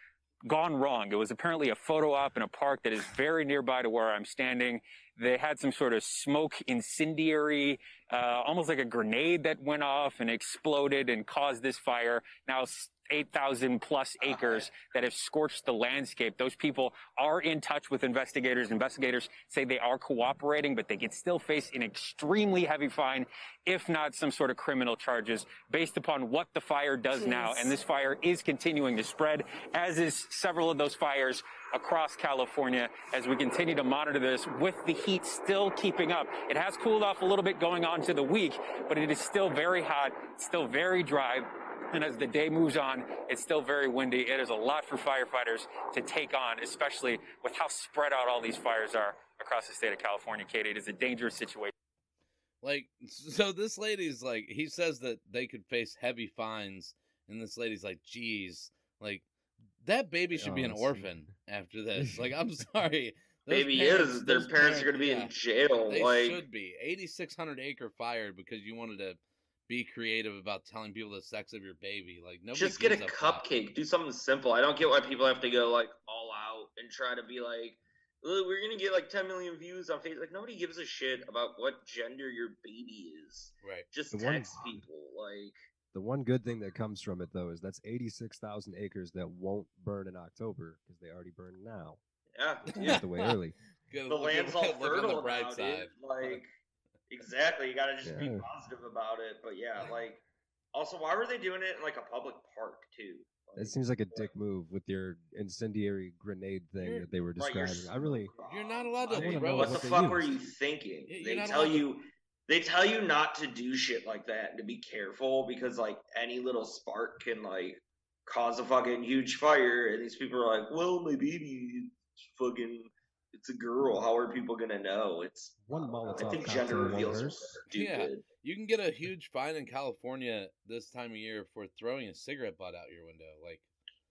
Q: gone wrong. It was apparently a photo op in a park that is very nearby to where I'm standing. They had some sort of smoke incendiary, uh, almost like a grenade that went off and exploded and caused this fire. Now, 8,000 plus ah, acres that have scorched the landscape. Those people are in touch with investigators. Investigators say they are cooperating, but they can still face an extremely heavy fine, if not some sort of criminal charges based upon what the fire does now. And this fire is continuing to spread, as is several of those fires across California as we continue to monitor this with the heat still keeping up. It has cooled off a little bit going on to the week, but it is still very hot, still very dry. And as the day moves on, it's still very windy. It is a lot for firefighters to take on, especially with how spread out all these fires are across the state of California, Katie. It is a dangerous situation.
C: Like, so this lady's like, he says that they could face heavy fines, and this lady's like, geez, like, That baby should be
D: Oh,
C: an orphan after this. Like, I'm sorry. Those
E: Baby
C: parents-
E: is. Their
C: those
E: parents are going to be
C: yeah,
E: in jail.
C: They
E: like,
C: should be. 8,600 acre fire because you wanted to be creative about telling people the sex of your baby. Like, nobody
E: just get a
C: gives fuck.
E: cupcake. Do something simple. I don't get why people have to go like all out and try to be like, we're gonna get like 10 million views on Facebook. Like nobody gives a shit about what gender your baby is.
C: Right.
E: Just
D: The one-
E: text people. Like,
D: The one good thing that comes from it though is that's 86,000 acres that won't burn in October because they already burn now.
E: yeah,
D: They
E: yeah.
D: have to wait early.
C: Gotta
E: the
C: look
E: land's all
C: look on the
E: fertile
C: bright
E: now,
C: side.
E: dude. Like, exactly. You gotta just be positive about it. But yeah, like, also, why were they doing it in like a public park too?
D: It seems like a dick move with your incendiary grenade thing that they were
E: Right,
D: describing. I really,
C: You're not allowed to
D: wanna
C: throw
D: know
C: a
E: what the
D: what they
E: fuck were you thinking?
C: You're
E: they tell
C: allowed to-
E: you they tell you not to do shit like that and to be careful because like any little spark can like cause a fucking huge fire and these people are like, Well, my baby fucking it's a girl. How are people gonna know? It's
D: one
E: I think gender
D: won't
E: reveals are
D: hurt.
C: Yeah. You can get a huge fine in California this time of year for throwing a cigarette butt out your window. Like,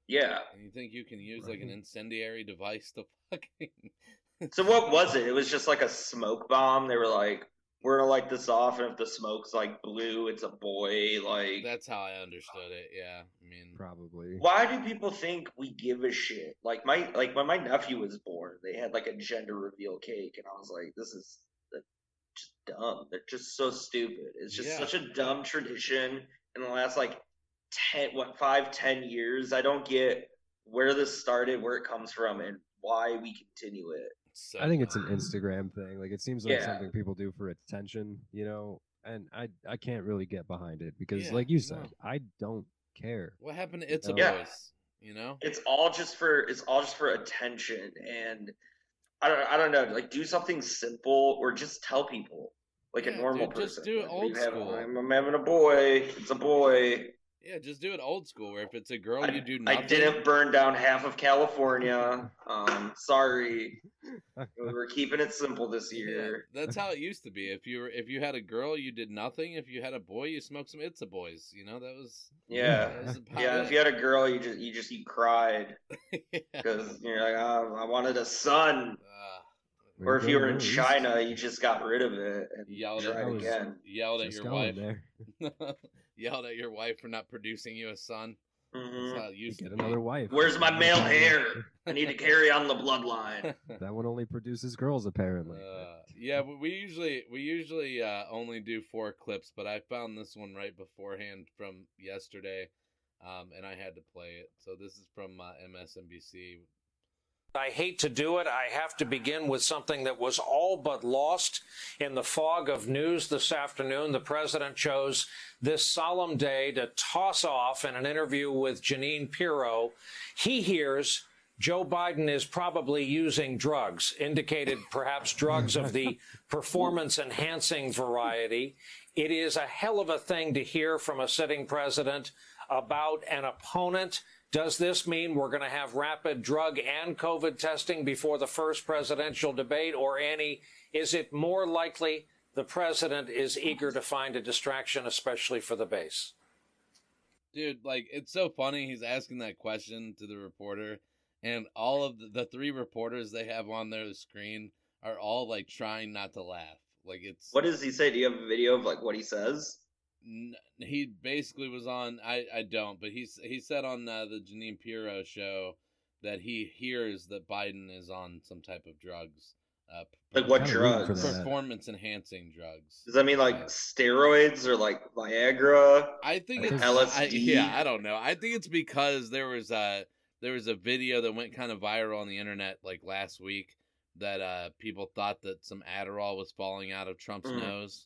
E: Yeah.
C: and you think you can use like an incendiary device to fucking.
E: So what was it? It was just like a smoke bomb. They were like, We're gonna light this off and if the smoke's like blue, it's a boy, like
C: That's how I understood it. Yeah, I mean,
D: probably.
E: why do people think we give a shit? Like my like when my nephew was born, they had like a gender reveal cake, and I was like, this is just dumb. They're just so stupid. It's just
C: Yeah.
E: such a dumb tradition. In the last like ten, what five, ten years, I don't get where this started, where it comes from, and why we continue it.
C: So
D: I think it's an Instagram thing. Like it seems like
E: Yeah.
D: something people do for attention, you know. And I I can't really get behind it because,
C: Yeah,
D: like you said,
C: no.
D: I don't care.
C: what happened to It's a
E: Yeah.
C: You know,
E: It's all just for it's all just for attention, and I don't I don't know. Like do something simple or just tell people. Like a normal
C: dude, just
E: person.
C: do it
E: Like,
C: old
E: we have-
C: school.
E: I'm, I'm having a boy. It's a boy.
C: Yeah, just do it old school. Where if it's a girl,
E: I,
C: you do nothing.
E: I didn't burn down half of California. Um, sorry. We're keeping it simple this
C: Yeah,
E: year.
C: that's how it used to be. If you were, if you had a girl, you did nothing. If you had a boy, you smoked some It's a Boys. You know that was
E: Yeah,
C: that was
E: yeah.
C: it.
E: If you had a girl, you just you just you cried
C: Yeah.
E: because you're like, oh, I wanted a son.
C: Ah,
E: Or if you were in
D: least-
E: China, you just got rid of it and
C: yelled
E: tried
D: I was-
E: again.
C: yelled at
D: just
C: your
D: going
C: wife.
D: There.
C: yelled at your wife for not producing you a son. That's
E: Mhm.
C: how it used
D: Get
C: to be.
D: another wife.
E: Where's my male heir? I need to carry on the bloodline.
D: That one only produces girls, apparently.
C: Uh, yeah, we- we usually we usually uh, only do four clips, but I found this one right beforehand from yesterday, um, and I had to play it. So this is from uh, MSNBC.
K: I hate to do it. I have to begin with something that was all but lost in the fog of news this afternoon. The president chose this solemn day to toss off in an interview with Jeanine Pirro. He hears Joe Biden is probably using drugs, indicated perhaps drugs of the performance enhancing variety. It is a hell of a thing to hear from a sitting president about an opponent. Does this mean we're going to have rapid drug and COVID testing before the first presidential debate? Or, Annie, is it more likely the president is eager to find a distraction, especially for the base?
C: Dude, like it's so funny. He's asking that question to the reporter, and all of the, the three reporters they have on their screen are all like trying not to laugh. Like it's
E: What does he say? Do you have a video of like what he says?
C: N- he basically was on I, I don't but he's he said on uh, the Jeanine Pirro show that he hears that Biden is on some type of drugs uh,
E: Like what
D: Kinda rooting for
E: drugs?
C: performance enhancing drugs
E: Does that mean like steroids or like Viagra?
C: I think it's
D: think-
C: I,
E: LSD?
C: yeah I don't know I think it's because there was a there was a video that went kind of viral on the internet like last week that uh people thought that some Adderall was falling out of Trump's
E: Mm.
C: nose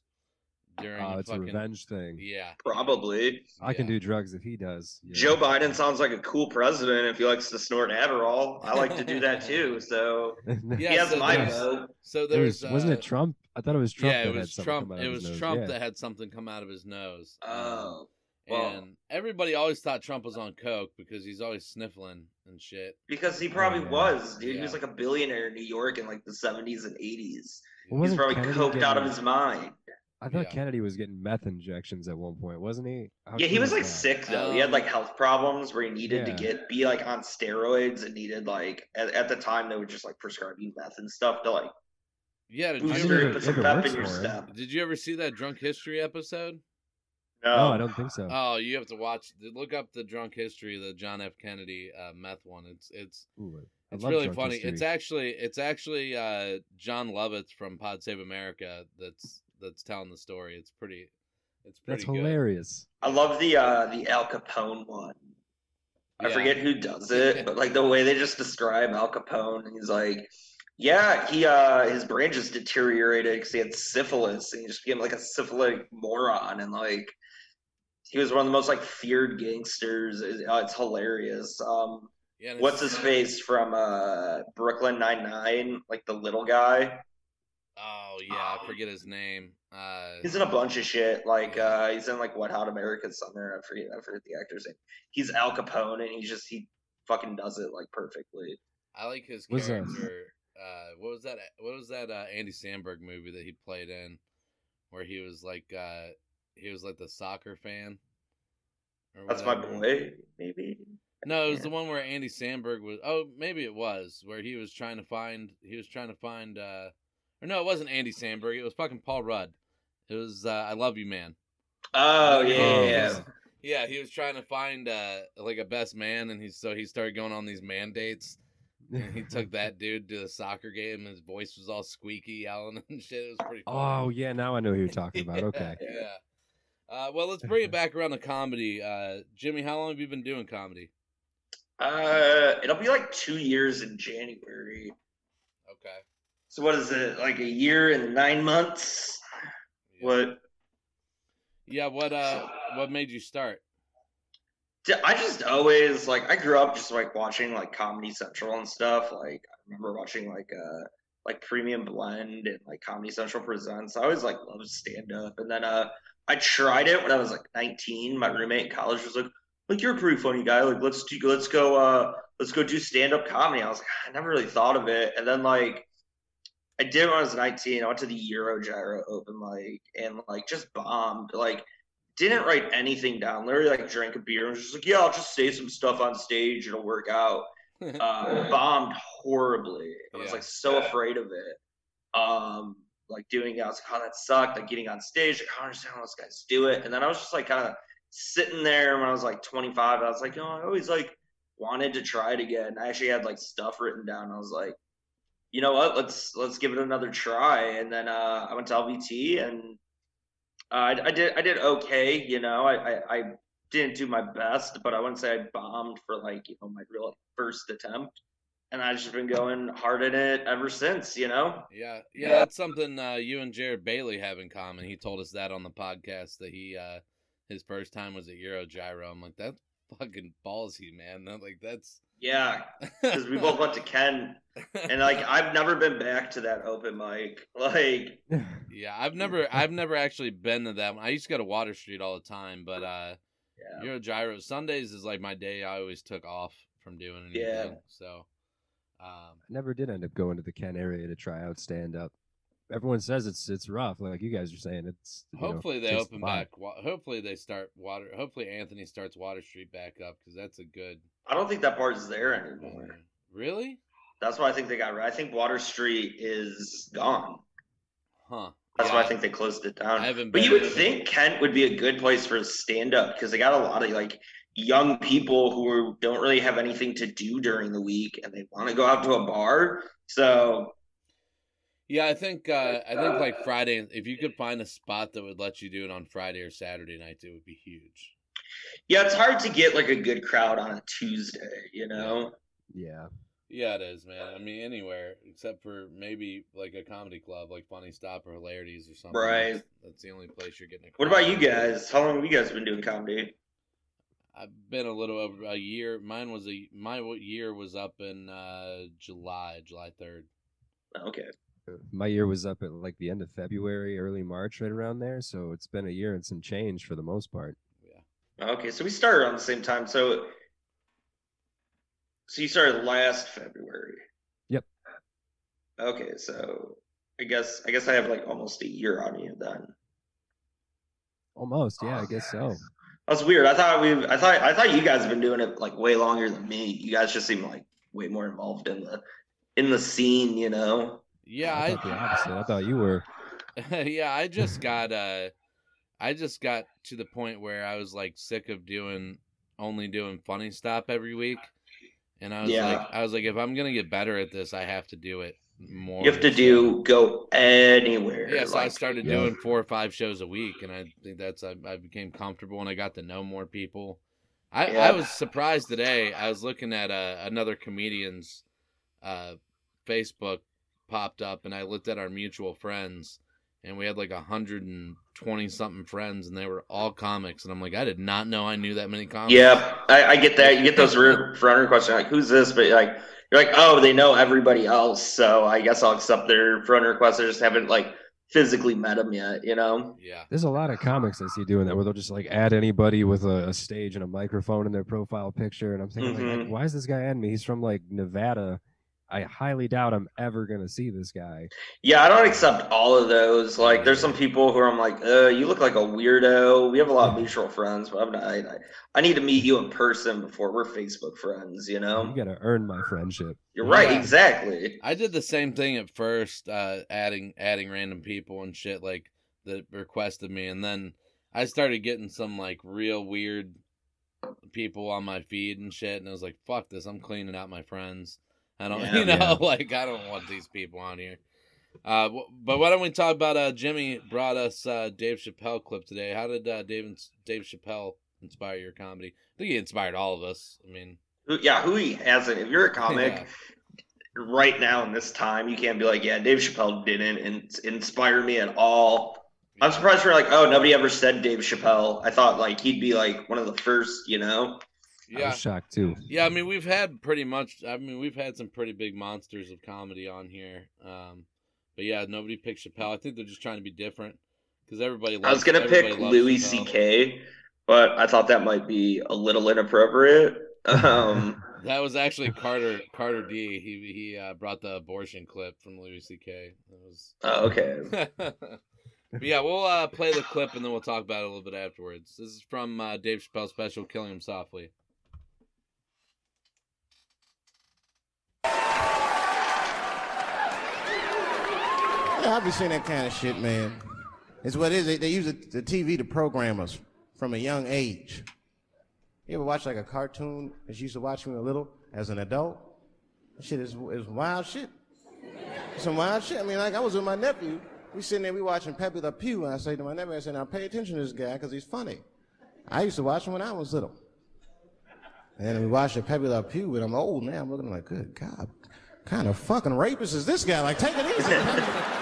C: during
D: Oh,
C: a
D: it's a revenge thing.
C: yeah
E: Probably.
D: I can do drugs if he does. Yeah.
E: Joe Biden sounds like a cool president if he likes to snort Adderall. I like to do that too. So
C: yeah
E: he has
C: so
E: my
C: there's-
E: vote.
C: so
D: It
C: there's
D: was, wasn't
C: uh,
D: it Trump? I thought it was Trump.
C: yeah, it was Trump. It was. Trump
D: Yeah.
C: that had something come out of his nose. Um,
E: Oh. Well-
C: and everybody always thought Trump was on coke because he's always sniffling and shit.
E: Because he probably
D: yeah.
E: was, dude. He was like a billionaire in New York in like the seventies and eighties.
D: Well,
E: He's
D: wasn't
E: probably
D: Kennedy
E: coked out of his mind.
D: I thought
C: Yeah.
D: Kennedy was getting meth injections at one point, wasn't he? How
E: Yeah, he
D: true
E: was like
D: that?
E: sick though. he had like health problems where he needed
D: Yeah.
E: to get be like on steroids and needed like at, at the time they were just like prescribing meth and stuff to like
C: Yeah, did
E: boost
C: you ever,
E: put some pep in your step.
C: Did you ever see that drunk history episode?
E: No,
D: No, I don't think so.
C: Oh, you have to watch. Look up the drunk history, the John F. Kennedy uh, meth one. It's it's
D: Ooh,
C: it's really funny.
D: history.
C: It's actually it's actually uh, John Lovitz from Pod Save America that's that's telling the story. It's pretty. It's pretty
D: That's
C: good.
D: hilarious.
E: I love the uh the Al Capone one. I
C: Yeah.
E: forget who does it, but like the way they just describe Al Capone, he's like, yeah, he uh his brain just deteriorated because he had syphilis, and he just became like a syphilitic moron, and like he was one of the most like feared gangsters. It- uh, It's hilarious. Um,
C: Yeah,
E: what's his face from uh Brooklyn Nine Nine, like the little guy.
C: Oh yeah, I forget his name. Uh,
E: He's in a bunch of shit. Like uh he's in like Wet Hot American Summer. I forget I forget the actor's name. He's Al Capone and he just he fucking does it like perfectly.
C: I like his
D: Was, uh,
C: character. Uh, what was that? What was that uh, Andy Samberg movie that he played in, where he was like uh, he was like the soccer fan.
E: That's my
C: whatever.
E: boy, maybe.
C: No, it was the one where Andy Samberg was. Oh, maybe it was where he was trying to find. He was trying to find. uh Or no, it wasn't Andy Samberg. It was fucking Paul Rudd. It was uh, "I Love You, Man."
E: Oh yeah, yeah,
C: He
E: yeah.
C: was- yeah, he was trying to find uh like a best man, and he so he started going on these man dates. And he took that dude to the soccer game. His voice was all squeaky, yelling and shit. It was pretty. Funny.
D: Oh yeah, now I know who you're talking about. Okay.
C: Yeah. Uh, well, let's bring it back around to comedy. Uh, Jimmy, how long have you been doing comedy?
E: Uh, it'll be like two years in January. So what is it? Like a year and nine months? What?
C: Yeah. What uh? What made you start?
E: I just always like I grew up just like watching like Comedy Central and stuff. Like I remember watching like uh like Premium Blend and like Comedy Central Presents. I always like loved stand up. And then uh I tried it when I was like 19. My roommate in college was like, "Like you're a pretty funny guy. Like let's do let's go uh let's go do stand up comedy." I was like, I never really thought of it. And then like I did when I was 19. I went to the Euro Gyro open mic and like just bombed. Like didn't write anything down. Literally like drank a beer and was just like, yeah, I'll just say some stuff on stage. It'll work out. Uh, bombed horribly. I was
C: Yeah.
E: like so afraid of it. Um, like doing it, I was like, oh, that sucked. Like getting on stage, like, I don't understand how those guys do it. And then I was just like kind of sitting there when I was like 25. I was like, oh, I always like wanted to try it again. I actually had like stuff written down. I was like, you know what? Let's let's give it another try. And then uh, I went to LVT and uh, I, I did I did okay. You know, I, I I didn't do my best, but I wouldn't say I bombed for like you know my real first attempt. And I've just been going hard at it ever since. You know.
C: Yeah, yeah, that's something uh, you and Jared Bailey have in common. He told us that on the podcast that he uh, his first time was at Euro Gyro. I'm like, that's fucking ballsy, man. I'm like that's
E: Yeah, because we both went to Kent, and like I've never been back to that open mic. Like,
C: yeah. I've never I've never actually been to that one. I used to go to Water Street all the time, but uh,
E: Yeah.
C: Euro Gyro Sundays is like my day. I always took off from doing anything.
E: Yeah.
C: So, um,
D: I never did end up going to the Kent area to try out stand up. Everyone says it's it's rough, like you guys are saying. It's you know,
C: hopefully they open
D: a
C: back. Hopefully they start Water. Hopefully Anthony starts Water Street back up because that's a good.
E: I don't think that part is there anymore.
C: Really?
E: That's why I think they got. I think Water Street is gone.
C: Huh.
E: That's
C: Yeah,
E: why I think they closed it down.
C: I haven't
E: But
C: been
E: you would
C: there.
E: think Kent would be a good place for stand up because they got a lot of like young people who don't really have anything to do during the week and they want to go out to a bar. So
C: Yeah, I think uh, I think like Friday. If you could find a spot that would let you do it on Friday or Saturday nights, it would be huge.
E: yeah, it's hard to get like a good crowd on a Tuesday. You know.
D: Yeah.
C: Yeah, it is, man. I mean, anywhere except for maybe like a comedy club, like Funny Stop or Hilarities or something.
E: Right.
C: That's, that's the only place you're getting. A
E: What about you guys? How long have you guys been doing comedy?
C: I've been a little over a year. Mine was a my year was up in uh, July, July third.
E: Okay.
D: My year was up at like the end of February, early March, right around there. So it's been a year and some change for the most part. Yeah.
E: Okay, so we started around the same time. So, so you started last February.
D: Yep.
E: Okay, so I guess I guess I have like almost a year on you then.
D: Almost, yeah, I guess so.
E: That's weird. I thought we, I thought, I thought you guys have been doing it like way longer than me. You guys just seem like way more involved in the, in the scene. You know.
C: Yeah,
D: I
C: I,
D: thought the opposite. I thought you were.
C: yeah, I just got uh I just got to the point where I was like sick of doing only doing funny stop every week. And I was
E: Yeah.
C: like I was like if I'm going to get better at this, I have to do it more.
E: You have to do go anywhere.
C: Yeah, so I started
E: Yeah.
C: doing four or five shows a week, and I think that's I, I became comfortable and I got to know more people. I,
E: Yeah.
C: I was surprised today. I was looking at uh, another comedian's uh, Facebook popped up, and I looked at our mutual friends, and we had like a hundred and twenty something friends, and they were all comics, and I'm like, I did not know I knew that many comics.
E: Yeah, I, I get that. You get those re- friend requests. Like, who's this? But like, you're like, oh, they know everybody else, so I guess I'll accept their friend request. I just haven't like physically met them yet. You know?
C: Yeah.
D: There's a lot of comics I see doing that where they'll just like add anybody with a, a stage and a microphone in their profile picture, and I'm thinking, like,
E: Mhm.
D: like, why is this guy adding me? He's from like Nevada. I highly doubt I'm ever gonna see this guy.
E: Yeah, I don't accept all of those. Like, there's some people who I'm like, uh, you look like a weirdo. We have a lot of mutual friends, but I'm not. I, I need to meet you in person before we're Facebook friends. You know?
D: You gotta earn my friendship.
E: You're right.
C: Yeah.
E: Exactly.
C: I did the same thing at first, uh, adding adding random people and shit like that requested me, and then I started getting some like real weird people on my feed and shit, and I was like, "Fuck this! I'm cleaning out my friends. I don't,
E: Yeah.
C: you know,
E: Yeah.
C: like I don't want these people on here." Uh, but why don't we talk about uh, Jimmy brought us uh, Dave Chappelle clip today? How did uh, Dave Dave Chappelle inspire your comedy? I think he inspired all of us. I mean,
E: Yeah, who he hasn't? If you're a comic
C: Yeah.
E: right now in this time, you can't be like, yeah, Dave Chappelle didn't in- inspire me at all. I'm surprised you're like, oh, nobody ever said Dave Chappelle. I thought like he'd be like one of the first, you know?
D: I
C: yeah,
D: was shocked too.
C: Yeah, I mean we've had pretty much. I mean we've had some pretty big monsters of comedy on here. Um, but yeah, nobody picked Chappelle. I think they're just trying to be different because everybody. Loves,
E: I was gonna pick Louis C.K., but I thought that might be a little inappropriate. Um,
C: That was actually Carter Carter D. He he uh, brought the abortion clip from Louis C.K. That was.
E: Oh, okay.
C: but yeah, we'll uh, play the clip and then we'll talk about it a little bit afterwards. This is from uh, Dave Chappelle's special, "Killing Him Softly."
R: I've been seeing that kind of shit, man. It's what it is. They, they use the, the TV to program us from a young age. You ever watch like a cartoon that you used to watch when you were little as an adult? That shit is, is wild shit. Some wild shit. I mean, like I was with my nephew. We sitting there, we watching Pepe Le Pew, and I say to my nephew, I said, now pay attention to this guy because he's funny. I used to watch him when I was little. And we watched the Pepe Le Pew, and I'm old now. I'm looking like, good God, kind of fucking rapist is this guy? Like, take it easy.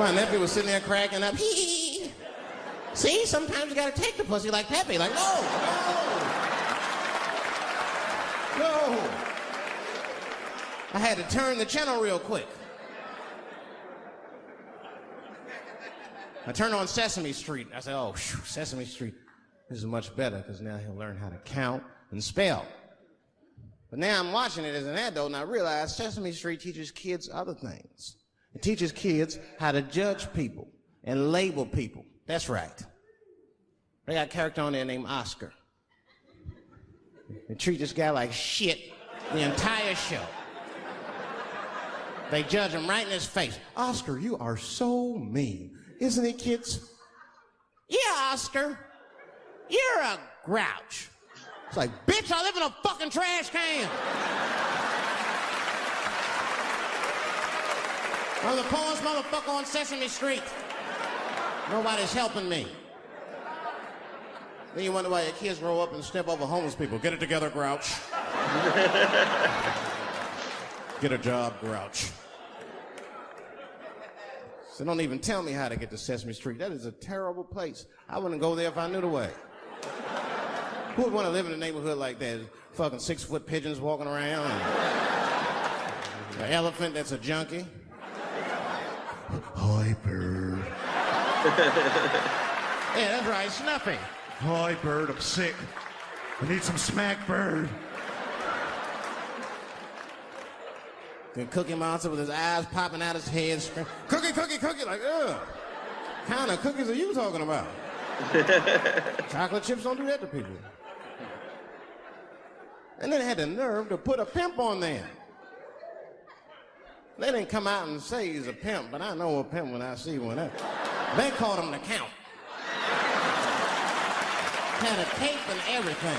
R: My nephew was sitting there cracking up. Hee. See, sometimes you gotta take the pussy like Pepe. Like, no, no, no. I had to turn the channel real quick. I turned on Sesame Street. I said, oh, phew, Sesame Street. This is much better because now he'll learn how to count and spell. But now I'm watching it as an adult and I realize Sesame Street teaches kids other things. It teaches kids how to judge people and label people. That's right. They got a character on there named Oscar. They treat this guy like shit the entire show. They judge him right in his face. Oscar, you are so mean. Isn't it, kids? Yeah, Oscar. You're a grouch. It's like, bitch, I live in a fucking trash can. I'm the poorest motherfucker on Sesame Street. Nobody's helping me. Then you wonder why your kids grow up and step over homeless people. Get it together, grouch. Get a job, grouch. So don't even tell me how to get to Sesame Street. That is a terrible place. I wouldn't go there if I knew the way. Who would want to live in a neighborhood like that? Fucking six foot pigeons walking around. An elephant that's a junkie. Hi, bird. yeah, that's right, Snuffy.
S: Hi, bird, I'm sick. I need some smack, bird.
R: The Cookie Monster with his eyes popping out his head, scream, cookie, cookie, cookie, like, ugh. kind of cookies are you talking about? Chocolate chips don't do that to people. And then they had the nerve to put a pimp on there. They didn't come out and say he's a pimp, but I know a pimp when I see one. They called him the Count. Had a cape and everything.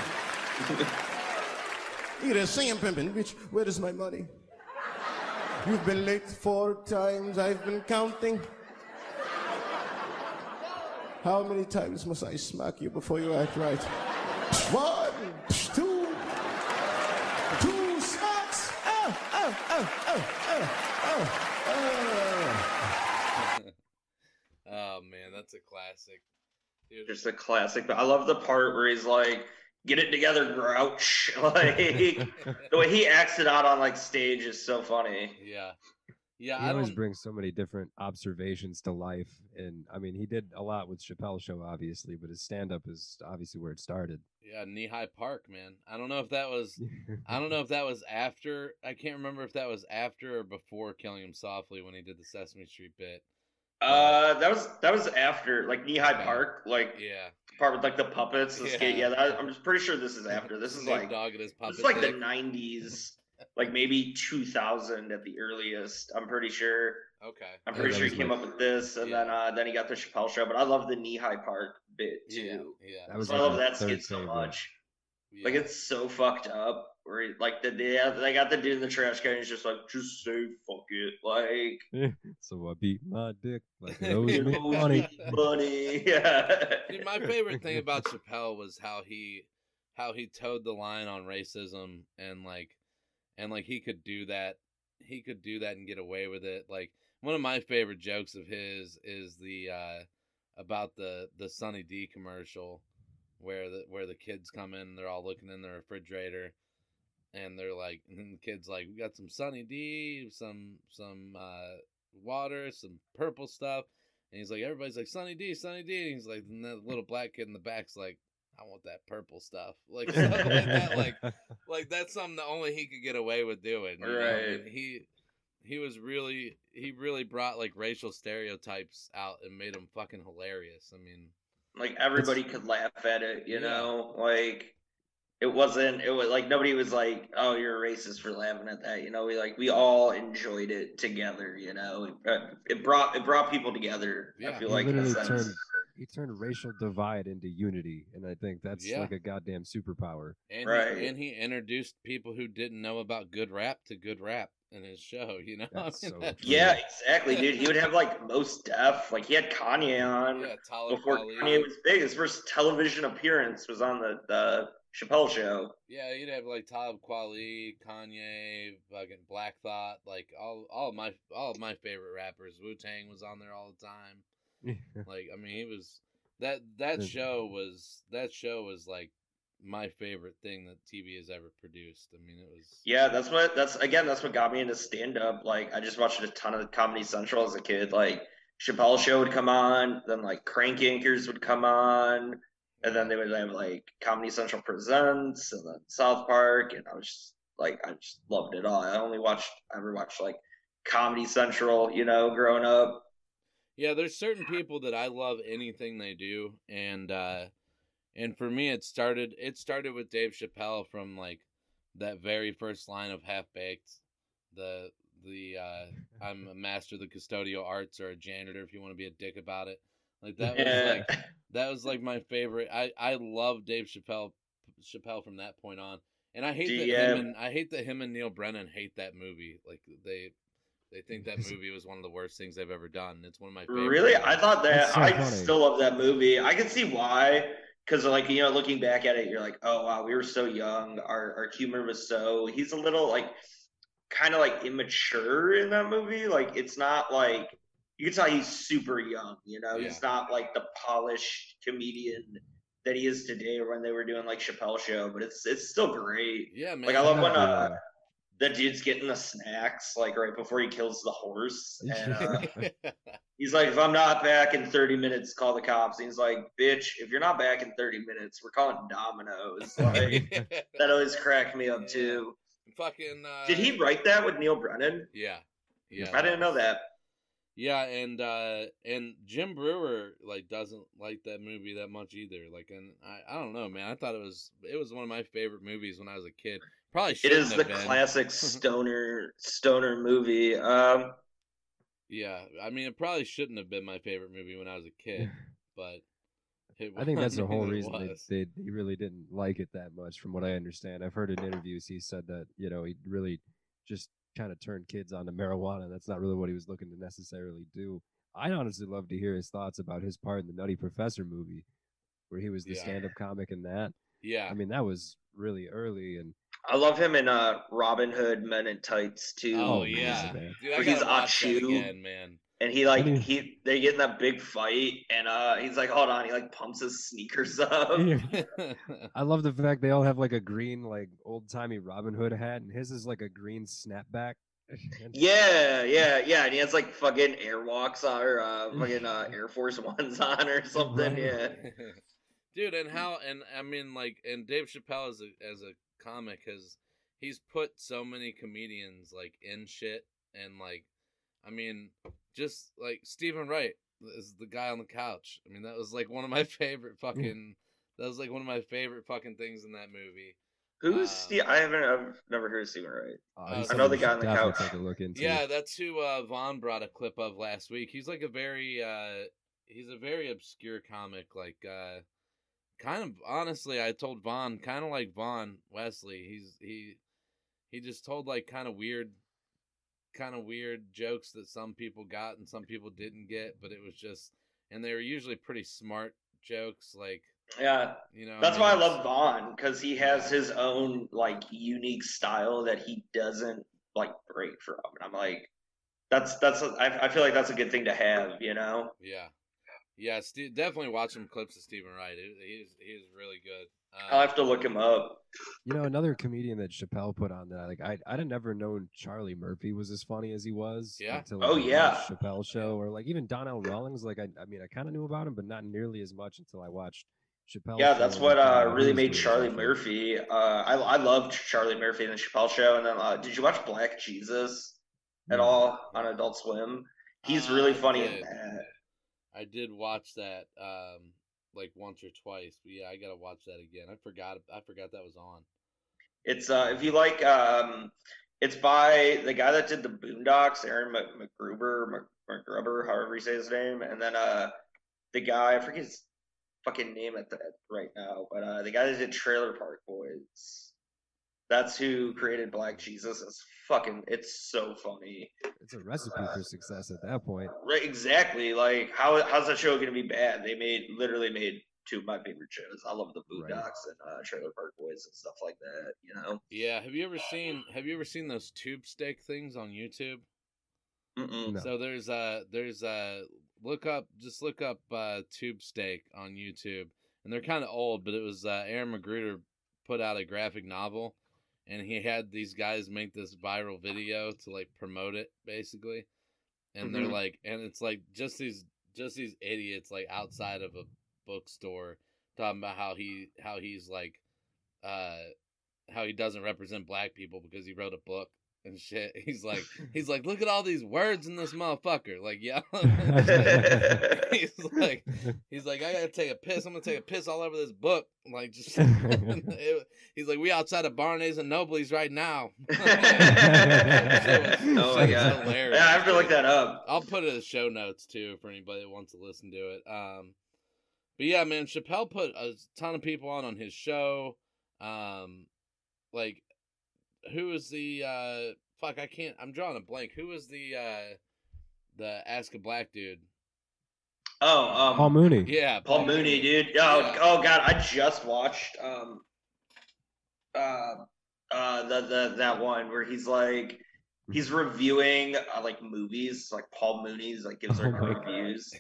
R: you just see him pimping, bitch, where is my money? You've been late four times, I've been counting. How many times must I smack you before you act right? One, two, two smacks. Oh, oh, oh, oh, oh, oh, oh.
C: Oh man, that's a classic. Dude,
E: Just a classic. But I love the part where he's like, "Get it together, Grouch." Like the way he acts it out on like stage is so funny.
C: Yeah, yeah.
D: he
C: I
D: always
C: don't.
D: brings so many different observations to life, and I mean, he did a lot with Chappelle Show, obviously, but his stand-up is obviously where it started.
C: Yeah, Knee High Park, man. I don't know if that was. I don't know if that was after. I can't remember if that was after or before Killing Him Softly when he did the Sesame Street bit.
E: Uh, that was that was after like Knee High Park, like
C: Yeah.
E: part with like the puppets, the skate.
C: Yeah.
E: Yeah, that, I'm just pretty sure this is after. This is like
C: Dogg and his
E: this is like the '90s, like maybe 2000 at the earliest. I'm pretty sure.
C: Okay.
E: I'm pretty
D: that
E: sure he came
D: my-
E: up with this, and then uh, then he got the Chappelle show. But I love the Knee High Park bit too.
C: Yeah, yeah.
D: That was
E: So I love that skit so
D: favorite.
E: much. Like it's so fucked up. Where he, like the they, have, they got the dude in the trash can. He's just like, just say fuck it. Like
D: so I beat my dick like it owes me money.
E: money. Yeah.
C: Dude, my favorite thing about Chappelle was how he how he toed the line on racism and like and like he could do that he could do that and get away with it. Like one of my favorite jokes of his is the uh about the the Sunny D commercial where the where the kids come in and they're all looking in the refrigerator and they're like and then the kids like we got some Sunny D, some some uh water, some purple stuff. And he's like, everybody's like, Sunny D, Sunny D. And he's like, and that little black kid in the back's like, I want that purple stuff. Like, stuff like that. Like, like that's something that only he could get away with doing. you know?
E: Right.
C: And he, he was really, he really brought like racial stereotypes out and made them fucking hilarious. I mean,
E: like everybody could laugh at it, you
C: Yeah.
E: know? Like it wasn't it was like nobody was like, Oh, you're a racist for laughing at that, you know, we like we all enjoyed it together, you know. It, uh, it brought it brought people together. I feel
D: He
E: like in a
D: literally
E: sense.
D: turned he turned racial divide into unity, and I think that's
C: Yeah.
D: like a goddamn superpower.
C: and
E: Right.
C: he, and he introduced people who didn't know about good rap to good rap in his show. You know,
D: That's
C: I mean,
D: so
C: that-
D: true.
E: Yeah, exactly, dude. He would have like Mos Def. Like he had Kanye on
C: yeah, Talib
E: before
C: Kweli.
E: Kanye was big. His first television appearance was on the the Chappelle show.
C: Yeah, you'd have like Talib Kweli, Kanye, fucking Black Thought, like all all of my all of my favorite rappers. Wu Tang was on there all the time. Like, I mean, he was that that show was that show was like my favorite thing that TV has ever produced. I mean, it was
E: Yeah, that's what that's again that's what got me into stand up. Like I just watched a ton of Comedy Central as a kid. Like Chappelle show would come on, then like Crank Yankers would come on, and then they would have like Comedy Central Presents and then South Park, and I was just like I just loved it all. I only watched I ever watched like Comedy Central, you know, growing up.
C: Yeah, there's certain people that I love anything they do, and uh, and for me, it started it started with Dave Chappelle from like that very first line of Half Baked, the the uh, I'm a master of the custodial arts or a janitor if you want to be a dick about it. Like that was
E: Yeah.
C: like that was like my favorite. I I love Dave Chappelle Chappelle from that point on, and I hate that him and I hate that him and Neal Brennan hate that movie. Like they. They think that movie was one of the worst things they've ever done. It's one of my favorite.
E: Really, I thought that
D: so
E: I
D: funny.
E: still love that movie. I can see why, because like you know, looking back at it, you're like, oh wow, we were so young. Our our humor was so. He's a little like, kind of like immature in that movie. Like it's not like you can tell he's super young. You know, he's not like the polished comedian that he is today. When they were doing like Chappelle Show, but it's it's still great.
C: Yeah, man.
E: Like I love when uh, the dude's getting the snacks like right before he kills the horse, and uh, He's like, if I'm not back in 30 minutes, call the cops. And he's like, bitch, if you're not back in 30 minutes, we're calling Domino's. Like, that always cracked me up too.
C: fucking. Uh,
E: Did he write that with Neal Brennan?
C: Yeah, yeah.
E: I didn't know that.
C: Yeah, and uh and Jim Breuer like doesn't like that movie that much either. Like, and I, I don't know, man. I thought it was it was one of my favorite movies when I was a kid. Probably
E: It
C: shouldn't
E: is the
C: been.
E: classic stoner stoner movie. Um,
C: Yeah, I mean, it probably shouldn't have been my favorite movie when I was a kid, but it
D: I think that's the whole reason they, they he really didn't like it that much, from what I understand. I've heard in interviews he said that you know he really just kind of turned kids onto marijuana. That's not really what he was looking to necessarily do. I'd honestly love to hear his thoughts about his part in the Nutty Professor movie, where he was the
C: Yeah.
D: stand-up comic in that.
C: Yeah,
D: I mean that was really early, and
E: I love him in uh, Robin Hood Men in Tights too.
C: Oh, yeah,
D: man.
C: dude, I
E: Where he's
C: gotta watch that
E: Ahchoo.
C: again, man.
E: And he like
D: I mean-
E: he they get in that big fight and uh he's like hold on he like pumps his sneakers up.
D: I love the fact they all have like a green, like old timey Robin Hood hat, and his is like a green snapback.
E: Yeah, yeah, yeah, and he has like fucking airwalks on or uh fucking uh Air Force Ones on or something. Yeah.
C: dude and how and i mean like and dave chappelle as a as a comic has he's put so many comedians like in shit and like i mean just like steven wright is the guy on the couch i mean that was like one of my favorite fucking that was like one of my favorite fucking things in that movie
E: Who's Steve? I haven't I've never heard of Steven Wright.
D: Uh,
E: I know the guy on the couch.
D: Take a look into.
C: Yeah, that's who uh, Vaughn brought a clip of last week. He's like a very uh, he's a very obscure comic, like uh, kind of honestly. I told Vaughn, kind of like Vaughn Wesley. He's he he just told like kind of weird, kind of weird jokes that some people got and some people didn't get, but it was just and they were usually pretty smart jokes, like
E: Yeah.
C: you know.
E: That's why I love Vaughn because he has his own like unique style that he doesn't like break from. And I'm like, that's that's I, I feel like that's a good thing to have, you know.
C: Yeah, yeah. Steve, definitely watch some clips of Steven Wright. He's he's really good. Uh,
E: I'll have to look him up.
D: You know, another comedian that Chappelle put on that, like I, I'd have never known Charlie Murphy was as funny as he was.
C: Yeah.
D: Until
E: Oh, yeah.
D: Chappelle show, or like even Donnell Rawlings. Like I, I mean, I kind of knew about him, but not nearly as much until I watched Chappelle.
E: Yeah, that's what uh, really made Charlie
D: something.
E: Murphy. Uh, I I loved Charlie Murphy and the Chappelle Show. And then uh, did you watch Black Jesus at all on Adult Swim? He's really funny in that.
C: I did watch that um like once or twice, but yeah, I gotta watch that again. I forgot I forgot that was on.
E: It's uh, if you like, um, it's by the guy that did the Boondocks, Aaron Mc- McGruber, Mc- McGruber, however you say his name, and then uh, the guy I forget his fucking name at the right now, but uh, the guy that did Trailer Park Boys. That's who created Black Jesus. It's fucking. It's so funny.
D: It's a recipe for success at that point.
E: Right, exactly. Like how how's that show gonna be bad? They made literally made two of my favorite shows. I love the Boondocks and uh, Trailer Park Boys and stuff like that. You know.
C: Yeah, have you ever seen have you ever seen those tube steak things on YouTube?
E: Mm-mm.
D: No.
C: So there's uh there's uh look up just look up uh tube steak on YouTube. And they're kind of old, but it was uh Aaron McGruder put out a graphic novel and he had these guys make this viral video to like promote it basically. And they're
E: Mhm.
C: like and it's like just these just these idiots like outside of a bookstore talking about how he how he's like uh how he doesn't represent black people because he wrote a book and shit. He's like he's like look at all these words in this motherfucker. Like yeah. he's like he's like I gotta take a piss. I'm gonna take a piss all over this book. Like just it- he's like we outside of Barnes and Nobles right now.
E: Oh my god!
C: hilarious.
E: Yeah, I have to look that up.
C: I'll put it in the show notes too for anybody that wants to listen to it. Um, but yeah, man, Chappelle put a ton of people on on his show. Um, like, who is the uh, fuck? I can't. I'm drawing a blank. Who is the uh, the Ask a Black dude?
E: Oh, um,
D: Paul Mooney.
C: Yeah,
E: Paul Mooney, dude. Oh,
C: Yeah.
E: oh god, I just watched um uh uh the the that one where he's like he's reviewing uh, like movies, like Paul Mooney's like gives
D: Oh
E: like
D: my
E: reviews.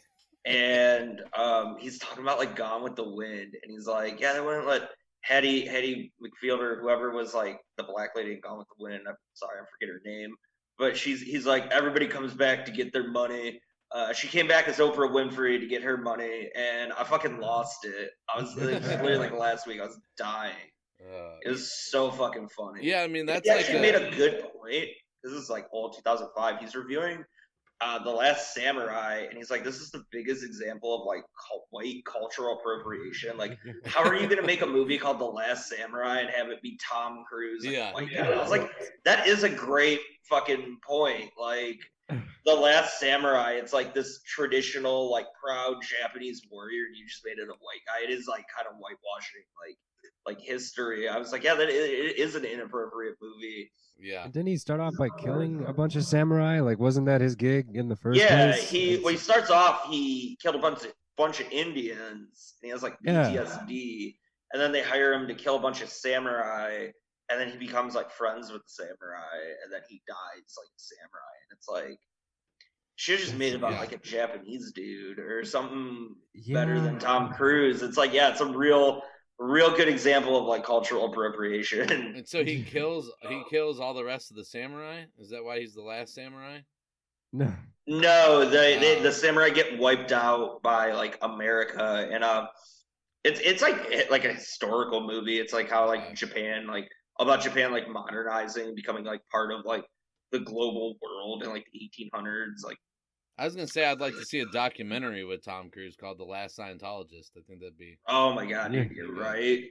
E: And um he's talking about like Gone with the Wind and he's like, Yeah, they wouldn't let Hetty Hetty McField or whoever was like the black lady in Gone with the Wind. I'm sorry, I forget her name. But she's he's like everybody comes back to get their money. Uh, she came back as Oprah Winfrey to get her money, and I fucking lost it. I was, it literally like last week. I was dying. It was so fucking funny.
C: Yeah, I mean that's
E: he
C: like a-
E: made a good point. This is like old 2005. He's reviewing uh, the Last Samurai, and he's like, "This is the biggest example of like cul- white cultural appropriation. Like, how are you gonna make a movie called The Last Samurai and have it be Tom Cruise? and a
C: Yeah.
E: white? I was like, that is a great fucking point. Like, The Last Samurai, it's like this traditional, like proud Japanese warrior, and you just made it a white guy. It is like kind of whitewashing, like like history. I was like, yeah, that i- it is an inappropriate movie.
C: Yeah.
D: Didn't he start off by killing a bunch of samurai? Like, wasn't that his gig in the first
E: yeah,
D: place?
E: he when he starts off, he killed a bunch of bunch of Indians, and he has like
D: Yeah.
E: PTSD. And then they hire him to kill a bunch of samurai, and then he becomes like friends with the samurai, and then he dies like samurai. And it's like, should have just made about
C: Yeah.
E: like a Japanese dude or something better than Tom Cruise. It's like, yeah, it's a real, real good example of like cultural appropriation.
C: And so he kills he kills all the rest of the samurai. Is that why he's the last samurai?
D: No.
E: No, they, they the samurai get wiped out by like America, and uh, it's it's like like a historical movie. It's like how like Japan like about Japan like modernizing, becoming like part of like the global world in like the 1800s. Like
C: I was gonna say I'd like to see a documentary with Tom Cruise called The Last Scientologist. I think that'd be
E: oh my god, dude, you're right.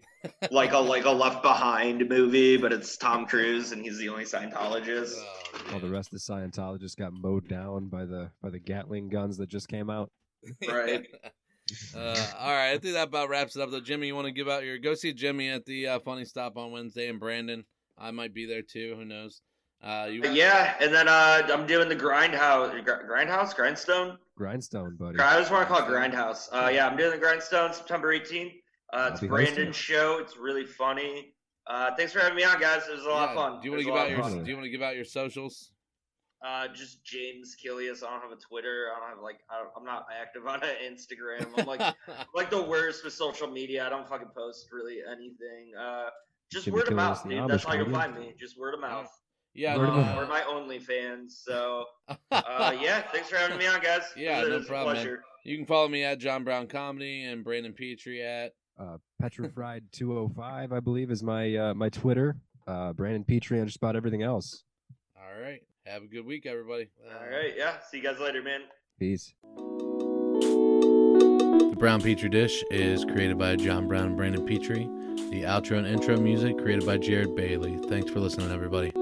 E: like a like a Left Behind movie, but it's Tom Cruise and he's the only Scientologist.
C: Oh,
D: All the rest of the Scientologists got mowed down by the by the Gatling guns that just came out.
E: Right.
C: Uh, all right, I think that about wraps it up. Though, Jimmy, you want to give out your go see Jimmy at the uh, Funny Stop on Wednesday in Brandon. I might be there too. Who knows? Uh, you
E: yeah, and then uh, I'm doing the Grindhouse, Grindhouse, Grindstone.
D: Grindstone, buddy.
E: I always want to call it Grindhouse. Uh, yeah, I'm doing the Grindstone September 18th. Uh, it's
D: I'll be hosting
E: Brandon's show. It's really funny. Uh, thanks for having me on, guys. It was a lot of fun.
C: Do you want to give out your
E: fun.
C: Do you want to give out your socials?
E: Uh, just James Killius. I don't have a Twitter. I don't have like I don't, I'm not active on Instagram. I'm like I'm like the worst with social media. I don't fucking post really anything. Uh, just
D: Jimmy
E: word of mouth, dude. That's
D: Amish
E: how you'll find me. Just word of mouth.
C: Yeah,
D: we're,
C: no,
D: mouth.
E: Or my OnlyFans. So, uh, yeah. Thanks for having me on, guys.
C: Yeah,
E: It
C: no problem. Man. You can follow me at John Brown Comedy and Brandon Petrie at
D: Uh, Petrified 205, I believe, is my uh, my Twitter. Uh, Brandon Petrie on just about everything else.
C: All right. Have a good week, everybody.
E: All right. Yeah. See you guys later, man.
D: Peace.
C: The Brown Petrie Dish is created by John Brown and Brandon Petrie. The outro and intro music created by Jared Bailey. Thanks for listening, everybody.